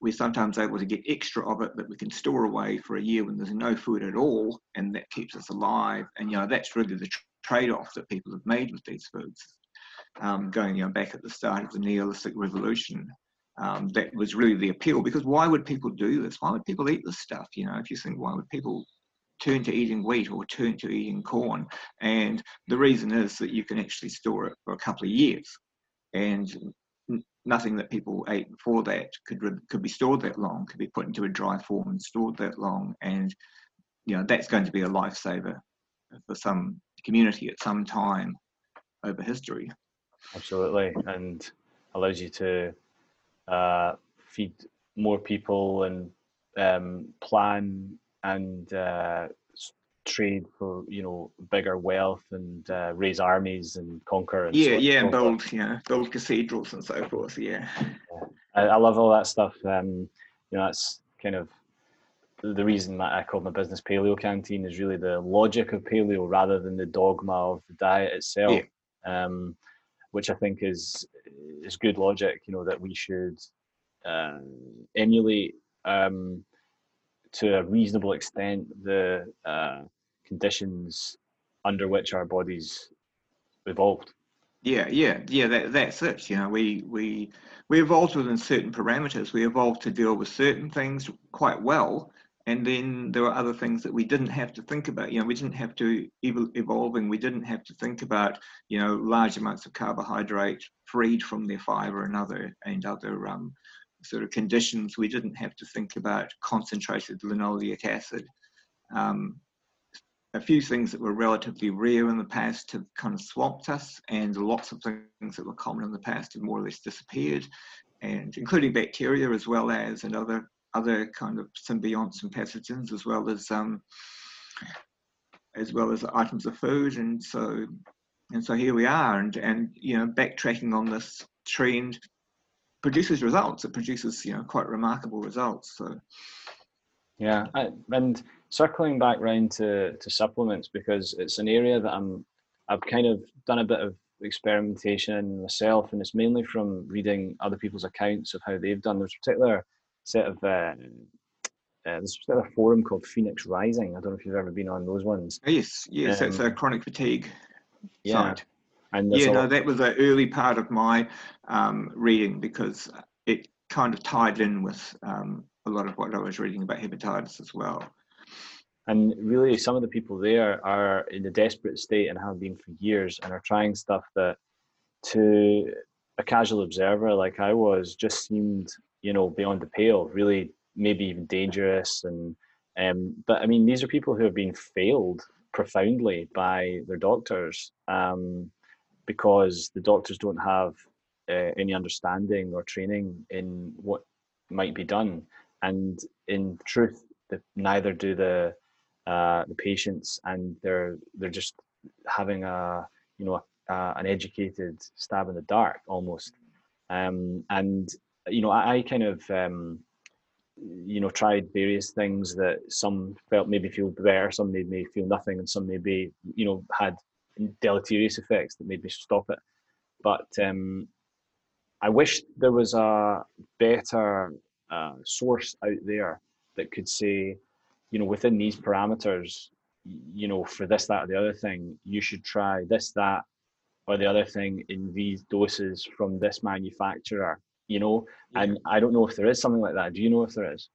We're sometimes able to get extra of it that we can store away for a year when there's no food at all, and that keeps us alive. And you know that's really the trade-off that people have made with these foods um, going you know, back at the start of the Neolithic Revolution. Um, that was really the appeal because why would people do this? Why would people eat this stuff? You know, if you think why would people turn to eating wheat or turn to eating corn? And the reason is that you can actually store it for a couple of years, and nothing that people ate before that could could be stored that long, could be put into a dry form and stored that long, and you know that's going to be a lifesaver for some community at some time over history. Absolutely, and allows you to uh, feed more people and um, plan and uh, trade for you know bigger wealth and uh, raise armies and conquer. And yeah, yeah, and build yeah build cathedrals and so forth. Yeah, yeah. I, I, love all that stuff. Um, you know, that's kind of the reason that I call my business Paleo Canteen is really the logic of paleo rather than the dogma of the diet itself. Yeah. Um, which I think is is good logic. You know that we should uh, emulate um, to a reasonable extent the uh, conditions under which our bodies evolved. Yeah, yeah, yeah. That, that's it. You know, we we we evolved within certain parameters. We evolved to deal with certain things quite well, and then there were other things that we didn't have to think about you know we didn't have to evolving we didn't have to think about you know large amounts of carbohydrate freed from their fiber and other and other um, sort of conditions. We didn't have to think about concentrated linoleic acid. Um, a few things that were relatively rare in the past have kind of swamped us and lots of things that were common in the past have more or less disappeared and including bacteria as well as and other other kind of symbionts and pathogens as well as um, as well as items of food. And so and so here we are. And and you know backtracking on this trend produces results. It produces you know quite remarkable results. So yeah I, and circling back round to to supplements because it's an area that i'm i've kind of done a bit of experimentation myself and it's mainly from reading other people's accounts of how they've done there's particular set of uh, uh, there's a forum called Phoenix Rising. I don't know if you've ever been on those ones. Yes, yes, um, that's a chronic fatigue yeah. site. And yeah, no, that was an early part of my um, reading because it kind of tied in with um, a lot of what I was reading about hepatitis as well. And really, some of the people there are in a desperate state and have been for years and are trying stuff that to a casual observer like I was just seemed you know beyond the pale really maybe even dangerous and um, but i mean these are people who have been failed profoundly by their doctors um, because the doctors don't have uh, any understanding or training in what might be done. And in truth the, neither do the uh, the patients and they're they're just having a you know a, an educated stab in the dark almost um, and you know, I, I kind of, um, you know, tried various things that some felt maybe feel better, some made me feel nothing, and some maybe, you know, had deleterious effects that made me stop it. But um, I wish there was a better uh, source out there that could say, you know, within these parameters, you know, for this, that, or the other thing, you should try this, that, or the other thing in these doses from this manufacturer you know yeah. and i don't know if there is something like that do you know if there is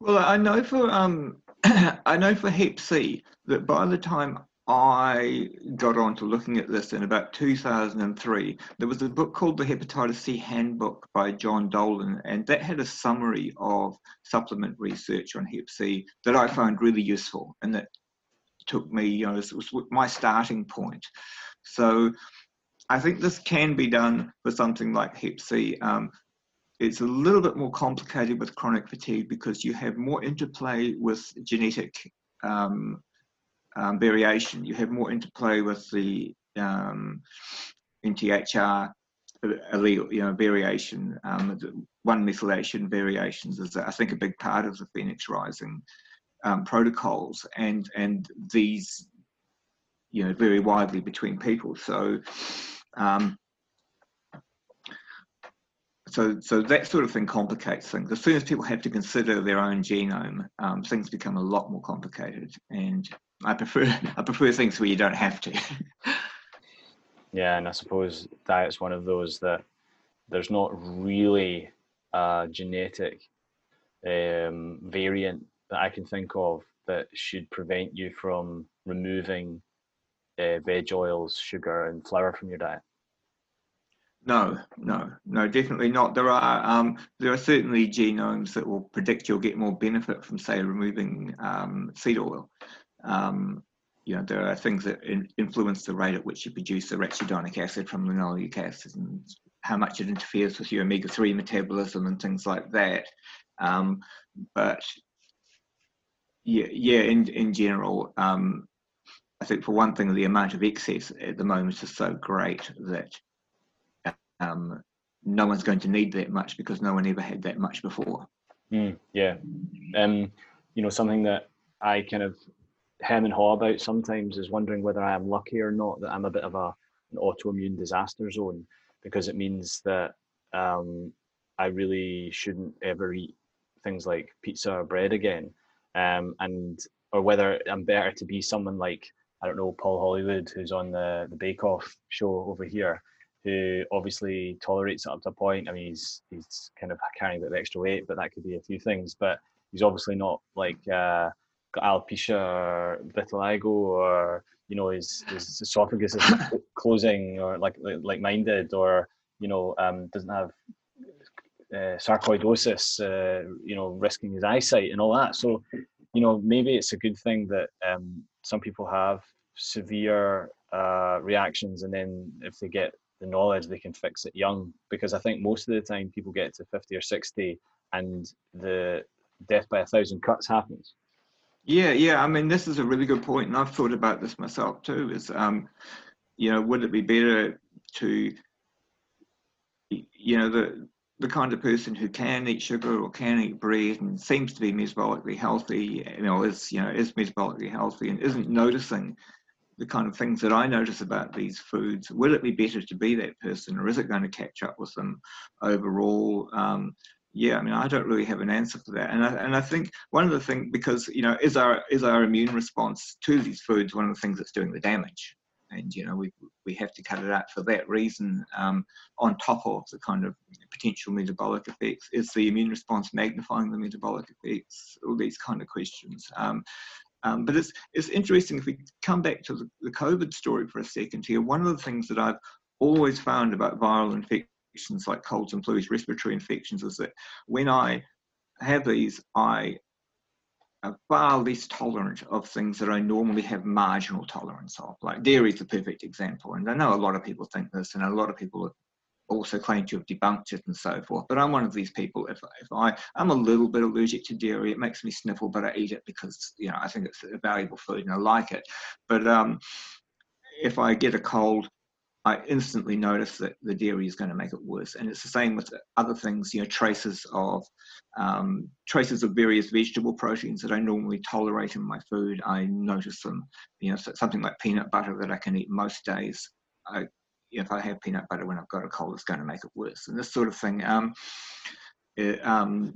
well i know for um [clears throat] i know for hep c that by the time I got on to looking at this in about 2003. There was a book called The Hepatitis C Handbook by John Dolan, and that had a summary of supplement research on Hep C that I found really useful and that took me, you know, it was my starting point. So I think this can be done for something like Hep C. Um, it's a little bit more complicated with chronic fatigue because you have more interplay with genetic um, um, variation. You have more interplay with the um, MTHFR allele, you know, variation. Um, one methylation variations is, I think, a big part of the Phoenix Rising um, protocols, and and these, you know, vary widely between people. So. Um, so, so that sort of thing complicates things. As soon as people have to consider their own genome, um, things become a lot more complicated. And I prefer [laughs] I prefer things where you don't have to. [laughs] yeah, and I suppose diet's one of those that there's not really a genetic um, variant that I can think of that should prevent you from removing uh, veg oils, sugar, and flour from your diet. No, no, no, definitely not. There are um, there are certainly genomes that will predict you'll get more benefit from, say, removing um, seed oil. Um, you know, there are things that in, influence the rate at which you produce the arachidonic acid from linoleic acid and how much it interferes with your omega-3 metabolism and things like that. Um, but yeah, yeah, in, in general, um, I think for one thing, the amount of excess at the moment is so great that um, no one's going to need that much because no one ever had that much before. Mm, yeah. Um, you know, something that I kind of hem and haw about sometimes is wondering whether I am lucky or not that I'm a bit of a an autoimmune disaster zone because it means that um, I really shouldn't ever eat things like pizza or bread again, um, and or whether I'm better to be someone like I don't know Paul Hollywood who's on the the Bake Off show over here, who obviously tolerates it up to a point. I mean, he's he's kind of carrying a bit of extra weight, but that could be a few things. But he's obviously not like uh, got alopecia or vitiligo or you know his, his esophagus is [laughs] closing or like like mine did or you know um, doesn't have uh, sarcoidosis, uh, you know, risking his eyesight and all that. So, you know, maybe it's a good thing that um, some people have severe uh, reactions, and then if they get the knowledge, they can fix it young. Because I think most of the time people get to fifty or sixty, and the death by a thousand cuts happens. Yeah, yeah. I mean, this is a really good point, and I've thought about this myself too. Is um, you know, would it be better to, you know, the the kind of person who can eat sugar or can eat bread and seems to be metabolically healthy, you know, is you know is metabolically healthy and isn't noticing the kind of things that I notice about these foods. Will it be better to be that person, or is it going to catch up with them overall? Um, yeah, I mean, I don't really have an answer for that, and I, and I think one of the things because you know is our is our immune response to these foods one of the things that's doing the damage, and you know we we have to cut it out for that reason. Um, on top of the kind of potential metabolic effects, is the immune response magnifying the metabolic effects? All these kind of questions. Um, um, but it's it's interesting if we come back to the, the COVID story for a second here. One of the things that I've always found about viral infections like colds and flus, respiratory infections, is that when I have these, I am far less tolerant of things that I normally have marginal tolerance of. Like dairy is a perfect example. And I know a lot of people think this, and a lot of people also claim to have debunked it and so forth. But I'm one of these people. If, if I I'm a little bit allergic to dairy, it makes me sniffle, but I eat it because you know I think it's a valuable food and I like it. But um, if I get a cold, I instantly notice that the dairy is going to make it worse. And it's the same with other things, you know, traces of um, traces of various vegetable proteins that I normally tolerate in my food. I notice them, you know, something like peanut butter that I can eat most days. I, if I have peanut butter when I've got a cold, it's going to make it worse. And this sort of thing, um, it, um,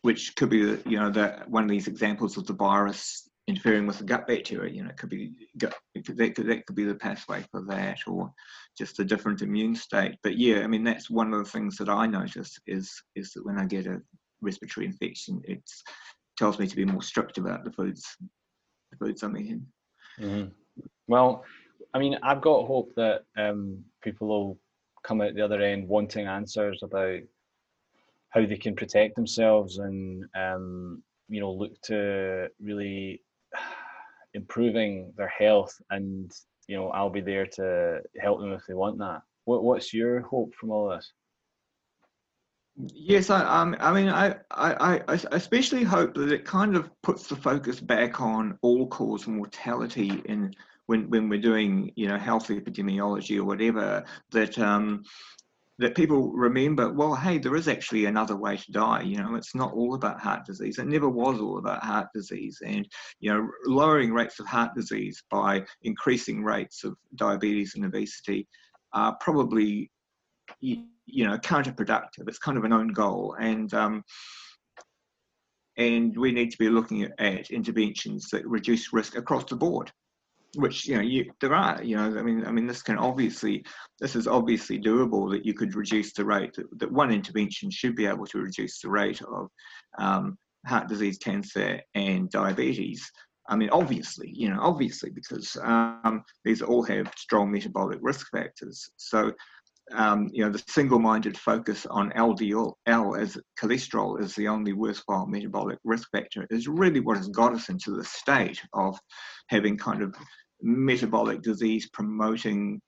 which could be, you know, the, one of these examples of the virus interfering with the gut bacteria. You know, it could be gut, it could, that, could, that could be the pathway for that, or just a different immune state. But yeah, I mean, that's one of the things that I notice is is that when I get a respiratory infection, it tells me to be more strict about the foods, the foods I'm eating. Mm-hmm. Well, I mean, I've got hope that um, people will come out the other end wanting answers about how they can protect themselves and um, you know look to really improving their health and you know I'll be there to help them if they want that. What what's your hope from all this? Yes, I, um, I mean, I, I, I especially hope that it kind of puts the focus back on all-cause mortality in when when we're doing, you know, health epidemiology or whatever. That um, that people remember, well, hey, there is actually another way to die. You know, it's not all about heart disease. It never was all about heart disease. And, you know, lowering rates of heart disease by increasing rates of diabetes and obesity are probably, you, know, counterproductive. It's kind of an own goal. And, um, and we need to be looking at, at interventions that reduce risk across the board which you know you there are you know i mean i mean this can obviously this is obviously doable that you could reduce the rate that, that one intervention should be able to reduce the rate of um, heart disease cancer and diabetes. I mean obviously you know obviously because um, these all have strong metabolic risk factors. So um, you know, the single-minded focus on LDL L as cholesterol is the only worthwhile metabolic risk factor. Is really what has got us into the state of having kind of metabolic disease promoting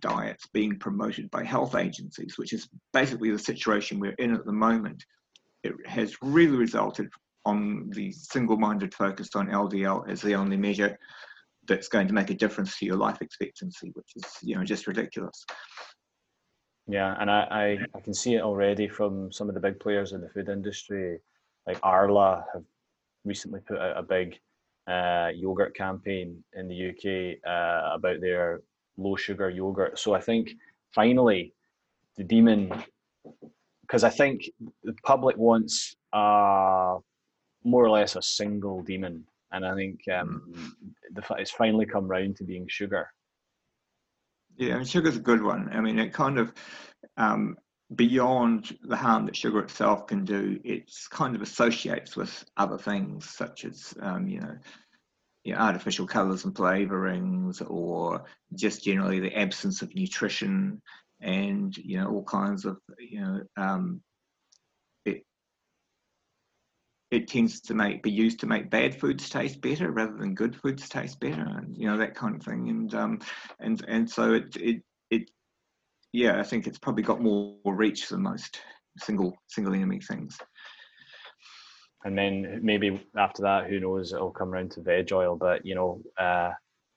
diets being promoted by health agencies, which is basically the situation we're in at the moment. It has really resulted on the single-minded focus on LDL as the only measure that's going to make a difference to your life expectancy, which is you know just ridiculous. Yeah, and I, I, I can see it already from some of the big players in the food industry, like Arla have recently put out a big uh, yogurt campaign in the UK uh, about their low sugar yogurt. So I think finally the demon, because I think the public wants uh, more or less a single demon, and I think um, the, it's finally come round to being sugar. Yeah, I mean, sugar's a good one. I mean, it kind of um, beyond the harm that sugar itself can do, it's kind of associates with other things such as, um, you know, artificial colors and flavorings or just generally the absence of nutrition and, you know, all kinds of, you know, um, it, it tends to make be used to make bad foods taste better rather than good foods taste better and you know that kind of thing and um and and so it it it yeah, I think it's probably got more reach than most single single enemy things. And then maybe after that, who knows? It'll come around to veg oil, but you know, uh,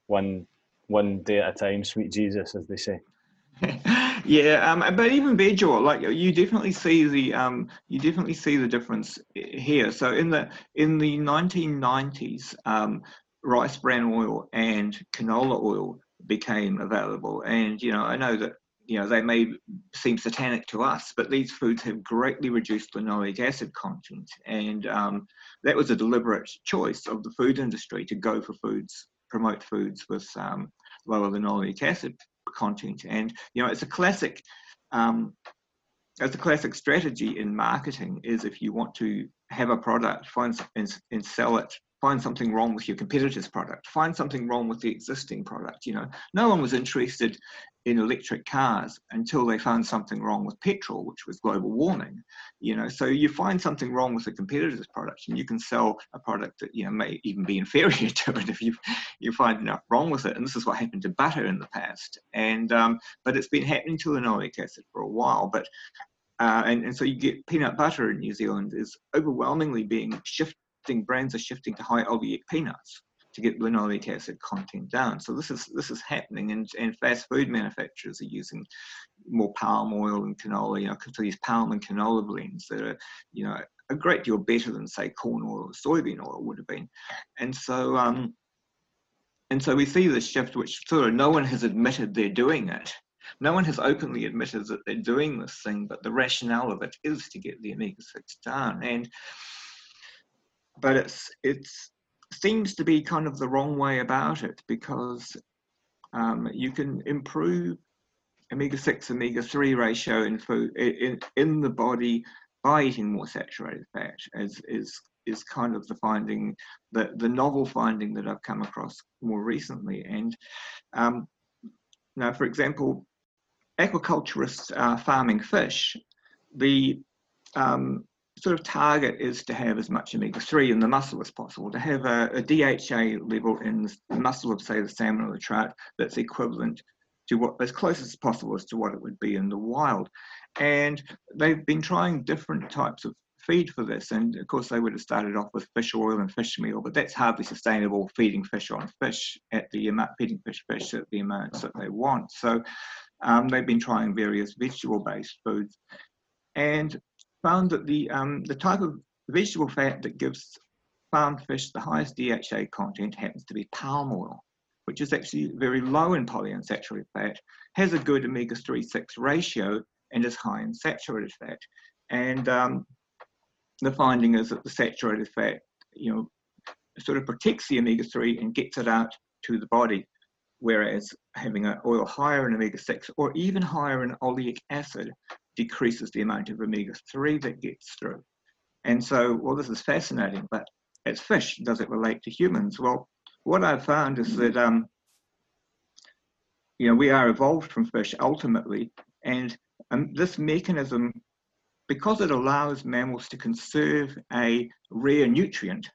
one one day at a time, sweet Jesus, as they say. [laughs] yeah, um, but even veg oil, like you definitely see the um, you definitely see the difference here. So in the in the 1990s, um, rice bran oil and canola oil became available, and you know I know that you know, they may seem satanic to us, but these foods have greatly reduced linoleic acid content. And um, that was a deliberate choice of the food industry to go for foods, promote foods with um, lower linoleic acid content. And, you know, it's a classic, um, it's a classic strategy in marketing is if you want to have a product, find and, and sell it find something wrong with your competitor's product find something wrong with the existing product you know no one was interested in electric cars until they found something wrong with petrol, which was global warming. You know, so you find something wrong with a competitor's product, and you can sell a product that you know may even be [laughs] inferior to it if you you find enough wrong with it. And this is what happened to butter in the past. And um, but it's been happening to linoleic acid for a while. But uh, and, and so you get peanut butter in New Zealand is overwhelmingly being shifting brands are shifting to high oleic peanuts to get linoleic acid content down. So this is this is happening, and, and fast food manufacturers are using more palm oil and canola. You know, to these palm and canola blends that are you know a great deal better than say corn oil or soybean oil would have been. And so um, and so we see this shift, which sort of no one has admitted they're doing it. No one has openly admitted that they're doing this thing, but the rationale of it is to get the omega six down. And but it's it's seems to be kind of the wrong way about it because um, you can improve omega-6 omega-3 ratio in food in, in the body by eating more saturated fat as is is kind of the finding, the, the novel finding that I've come across more recently. And um, now, for example, aquaculturists are farming fish. The um, sort of target is to have as much omega-3 in the muscle as possible, to have a, a, DHA level in the muscle of, say, the salmon or the trout that's equivalent to what, as close as possible as to what it would be in the wild. And they've been trying different types of feed for this. And of course, they would have started off with fish oil and fish meal, but that's hardly sustainable feeding fish on fish at the amount, feeding fish fish at the amounts that they want. So um, they've been trying various vegetable-based foods and found that the, um, the type of vegetable fat that gives farmed fish the highest DHA content happens to be palm oil, which is actually very low in polyunsaturated fat, has a good omega-3 6 ratio, and is high in saturated fat. And um, the finding is that the saturated fat, you know, sort of protects the omega-3 and gets it out to the body, whereas having an oil higher in omega-6 or even higher in oleic acid decreases the amount of omega-3 that gets through. And so, well, this is fascinating, but as fish, does it relate to humans? Well, what I've found is that, um, you know, we are evolved from fish ultimately, and um, this mechanism because it allows mammals to conserve a rare nutrient,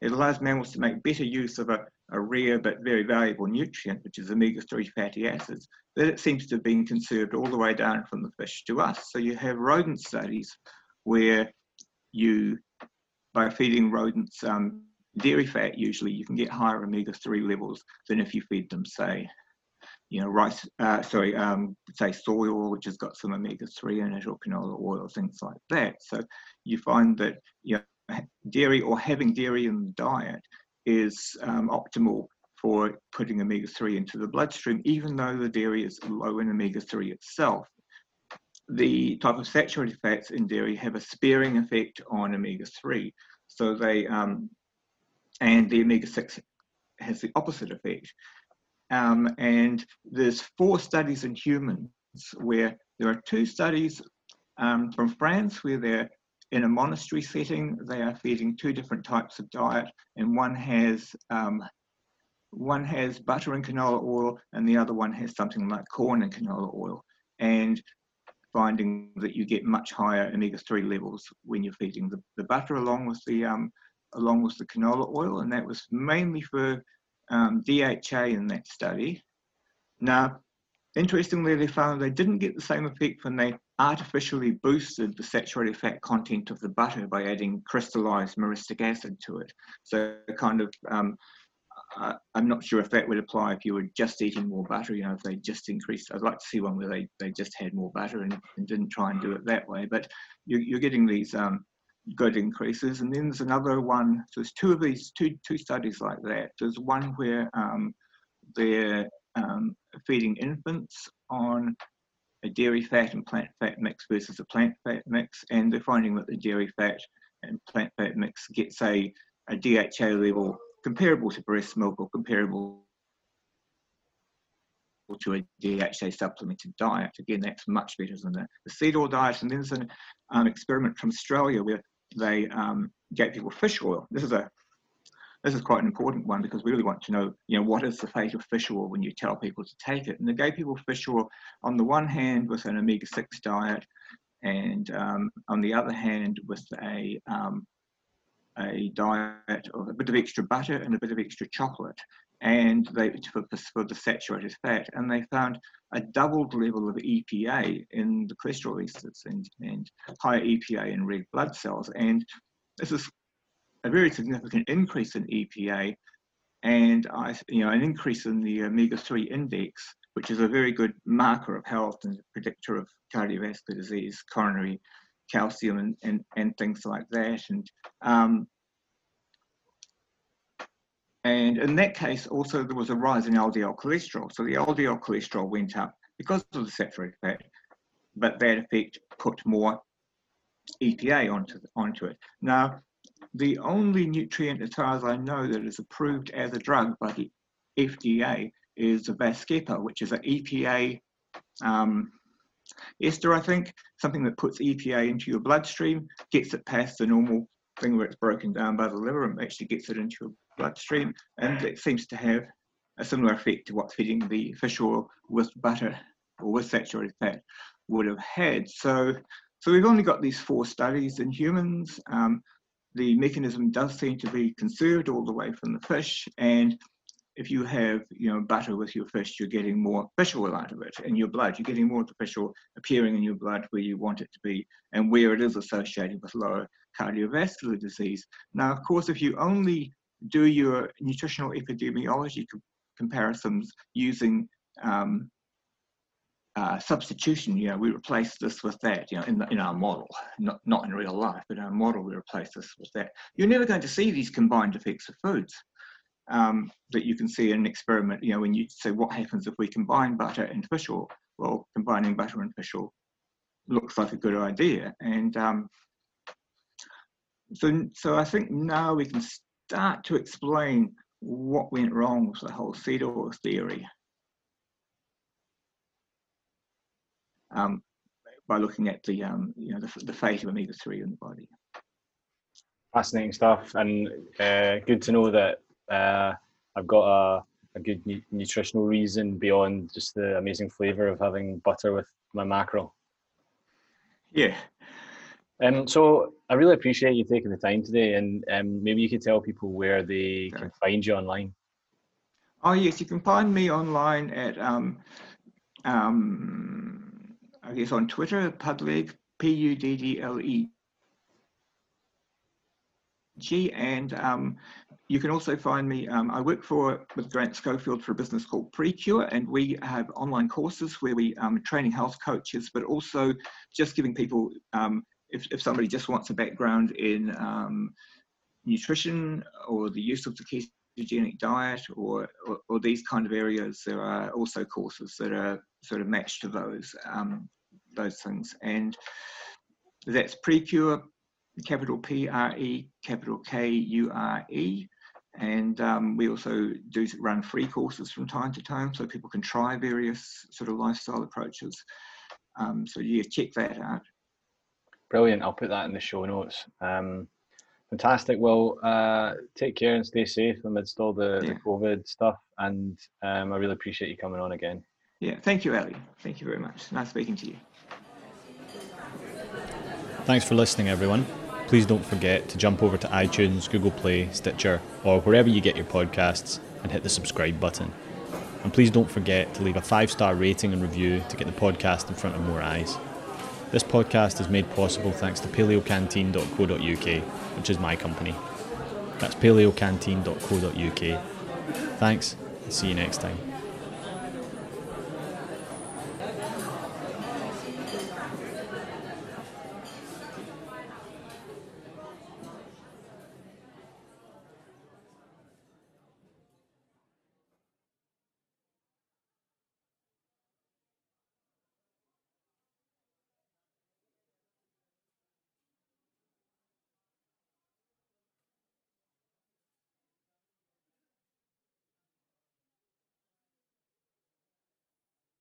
it allows mammals to make better use of a, a rare but very valuable nutrient, which is omega-3 fatty acids, that it seems to have been conserved all the way down from the fish to us. So you have rodent studies where you, by feeding rodents um, dairy fat usually, you can get higher omega-3 levels than if you feed them, say, you know, rice, uh, sorry, um, say soy oil, which has got some omega-3 in it, or canola oil, things like that. So you find that you know, dairy or having dairy in the diet is um, optimal for putting omega-3 into the bloodstream, even though the dairy is low in omega-3 itself. The type of saturated fats in dairy have a sparing effect on omega-3. So they, um, and the omega-6 has the opposite effect. Um, and there's four studies in humans where there are two studies um, from France where they're in a monastery setting, they are feeding two different types of diet, and one has um, one has butter and canola oil, and the other one has something like corn and canola oil, and finding that you get much higher omega-3 levels when you're feeding the, the butter along with the um, along with the canola oil, and that was mainly for um, DHA in that study. Now, interestingly, they found they didn't get the same effect when they artificially boosted the saturated fat content of the butter by adding crystallized myristic acid to it. So, kind of, um, uh, I'm not sure if that would apply if you were just eating more butter, you know, if they just increased. I'd like to see one where they, they just had more butter and, and didn't try and do it that way. But you, are getting these um, good increases. And then there's another one, so there's two of these, two, two studies like that. There's one where um, they're um, feeding infants on a dairy fat and plant fat mix versus a plant fat mix, and they're finding that the dairy fat and plant fat mix gets a, a DHA level comparable to breast milk or comparable to a DHA supplemented diet. Again, that's much better than the, the seed oil diet. And then there's an um, experiment from Australia where they um, gave people fish oil. This is a this is quite an important one because we really want to know, you know, what is the fate of fish oil when you tell people to take it. And they gave people fish oil on the one hand with an omega-6 diet, and um, on the other hand with a um, a diet of a bit of extra butter and a bit of extra chocolate and they for, for the saturated fat, and they found a doubled level of EPA in the cholesterol esters and, and higher EPA in red blood cells. And this is a very significant increase in EPA and I, you know, an increase in the omega-3 index, which is a very good marker of health and predictor of cardiovascular disease, coronary calcium and, and, and things like that. And um, and in that case, also there was a rise in LDL cholesterol. So the LDL cholesterol went up because of the saturated fat, but that effect put more EPA onto, onto it. Now, the only nutrient, as far as I know, that is approved as a drug by the FDA is the Vascepa, which is an EPA um, ester, I think, something that puts EPA into your bloodstream, gets it past the normal thing where it's broken down by the liver and actually gets it into your bloodstream, and it seems to have a similar effect to what feeding the fish oil with butter or with saturated fat would have had. So, so we've only got these four studies in humans. Um, the mechanism does seem to be conserved all the way from the fish, and if you have you know butter with your fish, you're getting more fish oil out of it in your blood. You're getting more of the fish oil appearing in your blood where you want it to be and where it is associated with lower cardiovascular disease. Now, of course, if you only do your nutritional epidemiology co- comparisons using um, uh, substitution, you know, we replace this with that, you know, in, the, in our model, not, not in real life, but in our model, we replace this with that. You're never going to see these combined effects of foods um, that you can see in an experiment, you know, when you say what happens if we combine butter and fish oil? Well, combining butter and fish oil looks like a good idea. And um, so, so I think now we can start to explain what went wrong with the whole seed oil theory. Um, by looking at the, um, you know, the, the fate of omega-3 in the body. Fascinating stuff, and uh, good to know that uh, I've got a, a good nu- nutritional reason beyond just the amazing flavour of having butter with my mackerel. Yeah. Um, so I really appreciate you taking the time today, and um, maybe you could tell people where they can find you online. Oh yes, you can find me online at um, um, Guess on Twitter, Puddleg, P U D D L E G, and um, you can also find me. Um, I work for with Grant Schofield for a business called PreKure, and we have online courses where we um, training health coaches, but also just giving people. Um, if, if somebody just wants a background in um, nutrition or the use of the ketogenic diet or, or, or these kind of areas, there are also courses that are sort of matched to those um, those things, and that's PreKure capital P R E, capital K U R E. And um, we also do run free courses from time to time so people can try various sort of lifestyle approaches. Um, so, yeah, check that out. Brilliant. I'll put that in the show notes. Um, fantastic. Well, uh, take care and stay safe amidst all the, yeah. the COVID stuff. And um, I really appreciate you coming on again. Yeah, thank you, Ally. Thank you very much. Nice speaking to you. Thanks for listening, everyone please don't forget to jump over to iTunes, Google Play, Stitcher, or wherever you get your podcasts and hit the subscribe button. And please don't forget to leave a five star rating and review to get the podcast in front of more eyes. This podcast is made possible thanks to paleocanteen.co.uk, which is my company. That's paleocanteen.co.uk. Thanks, and see you next time.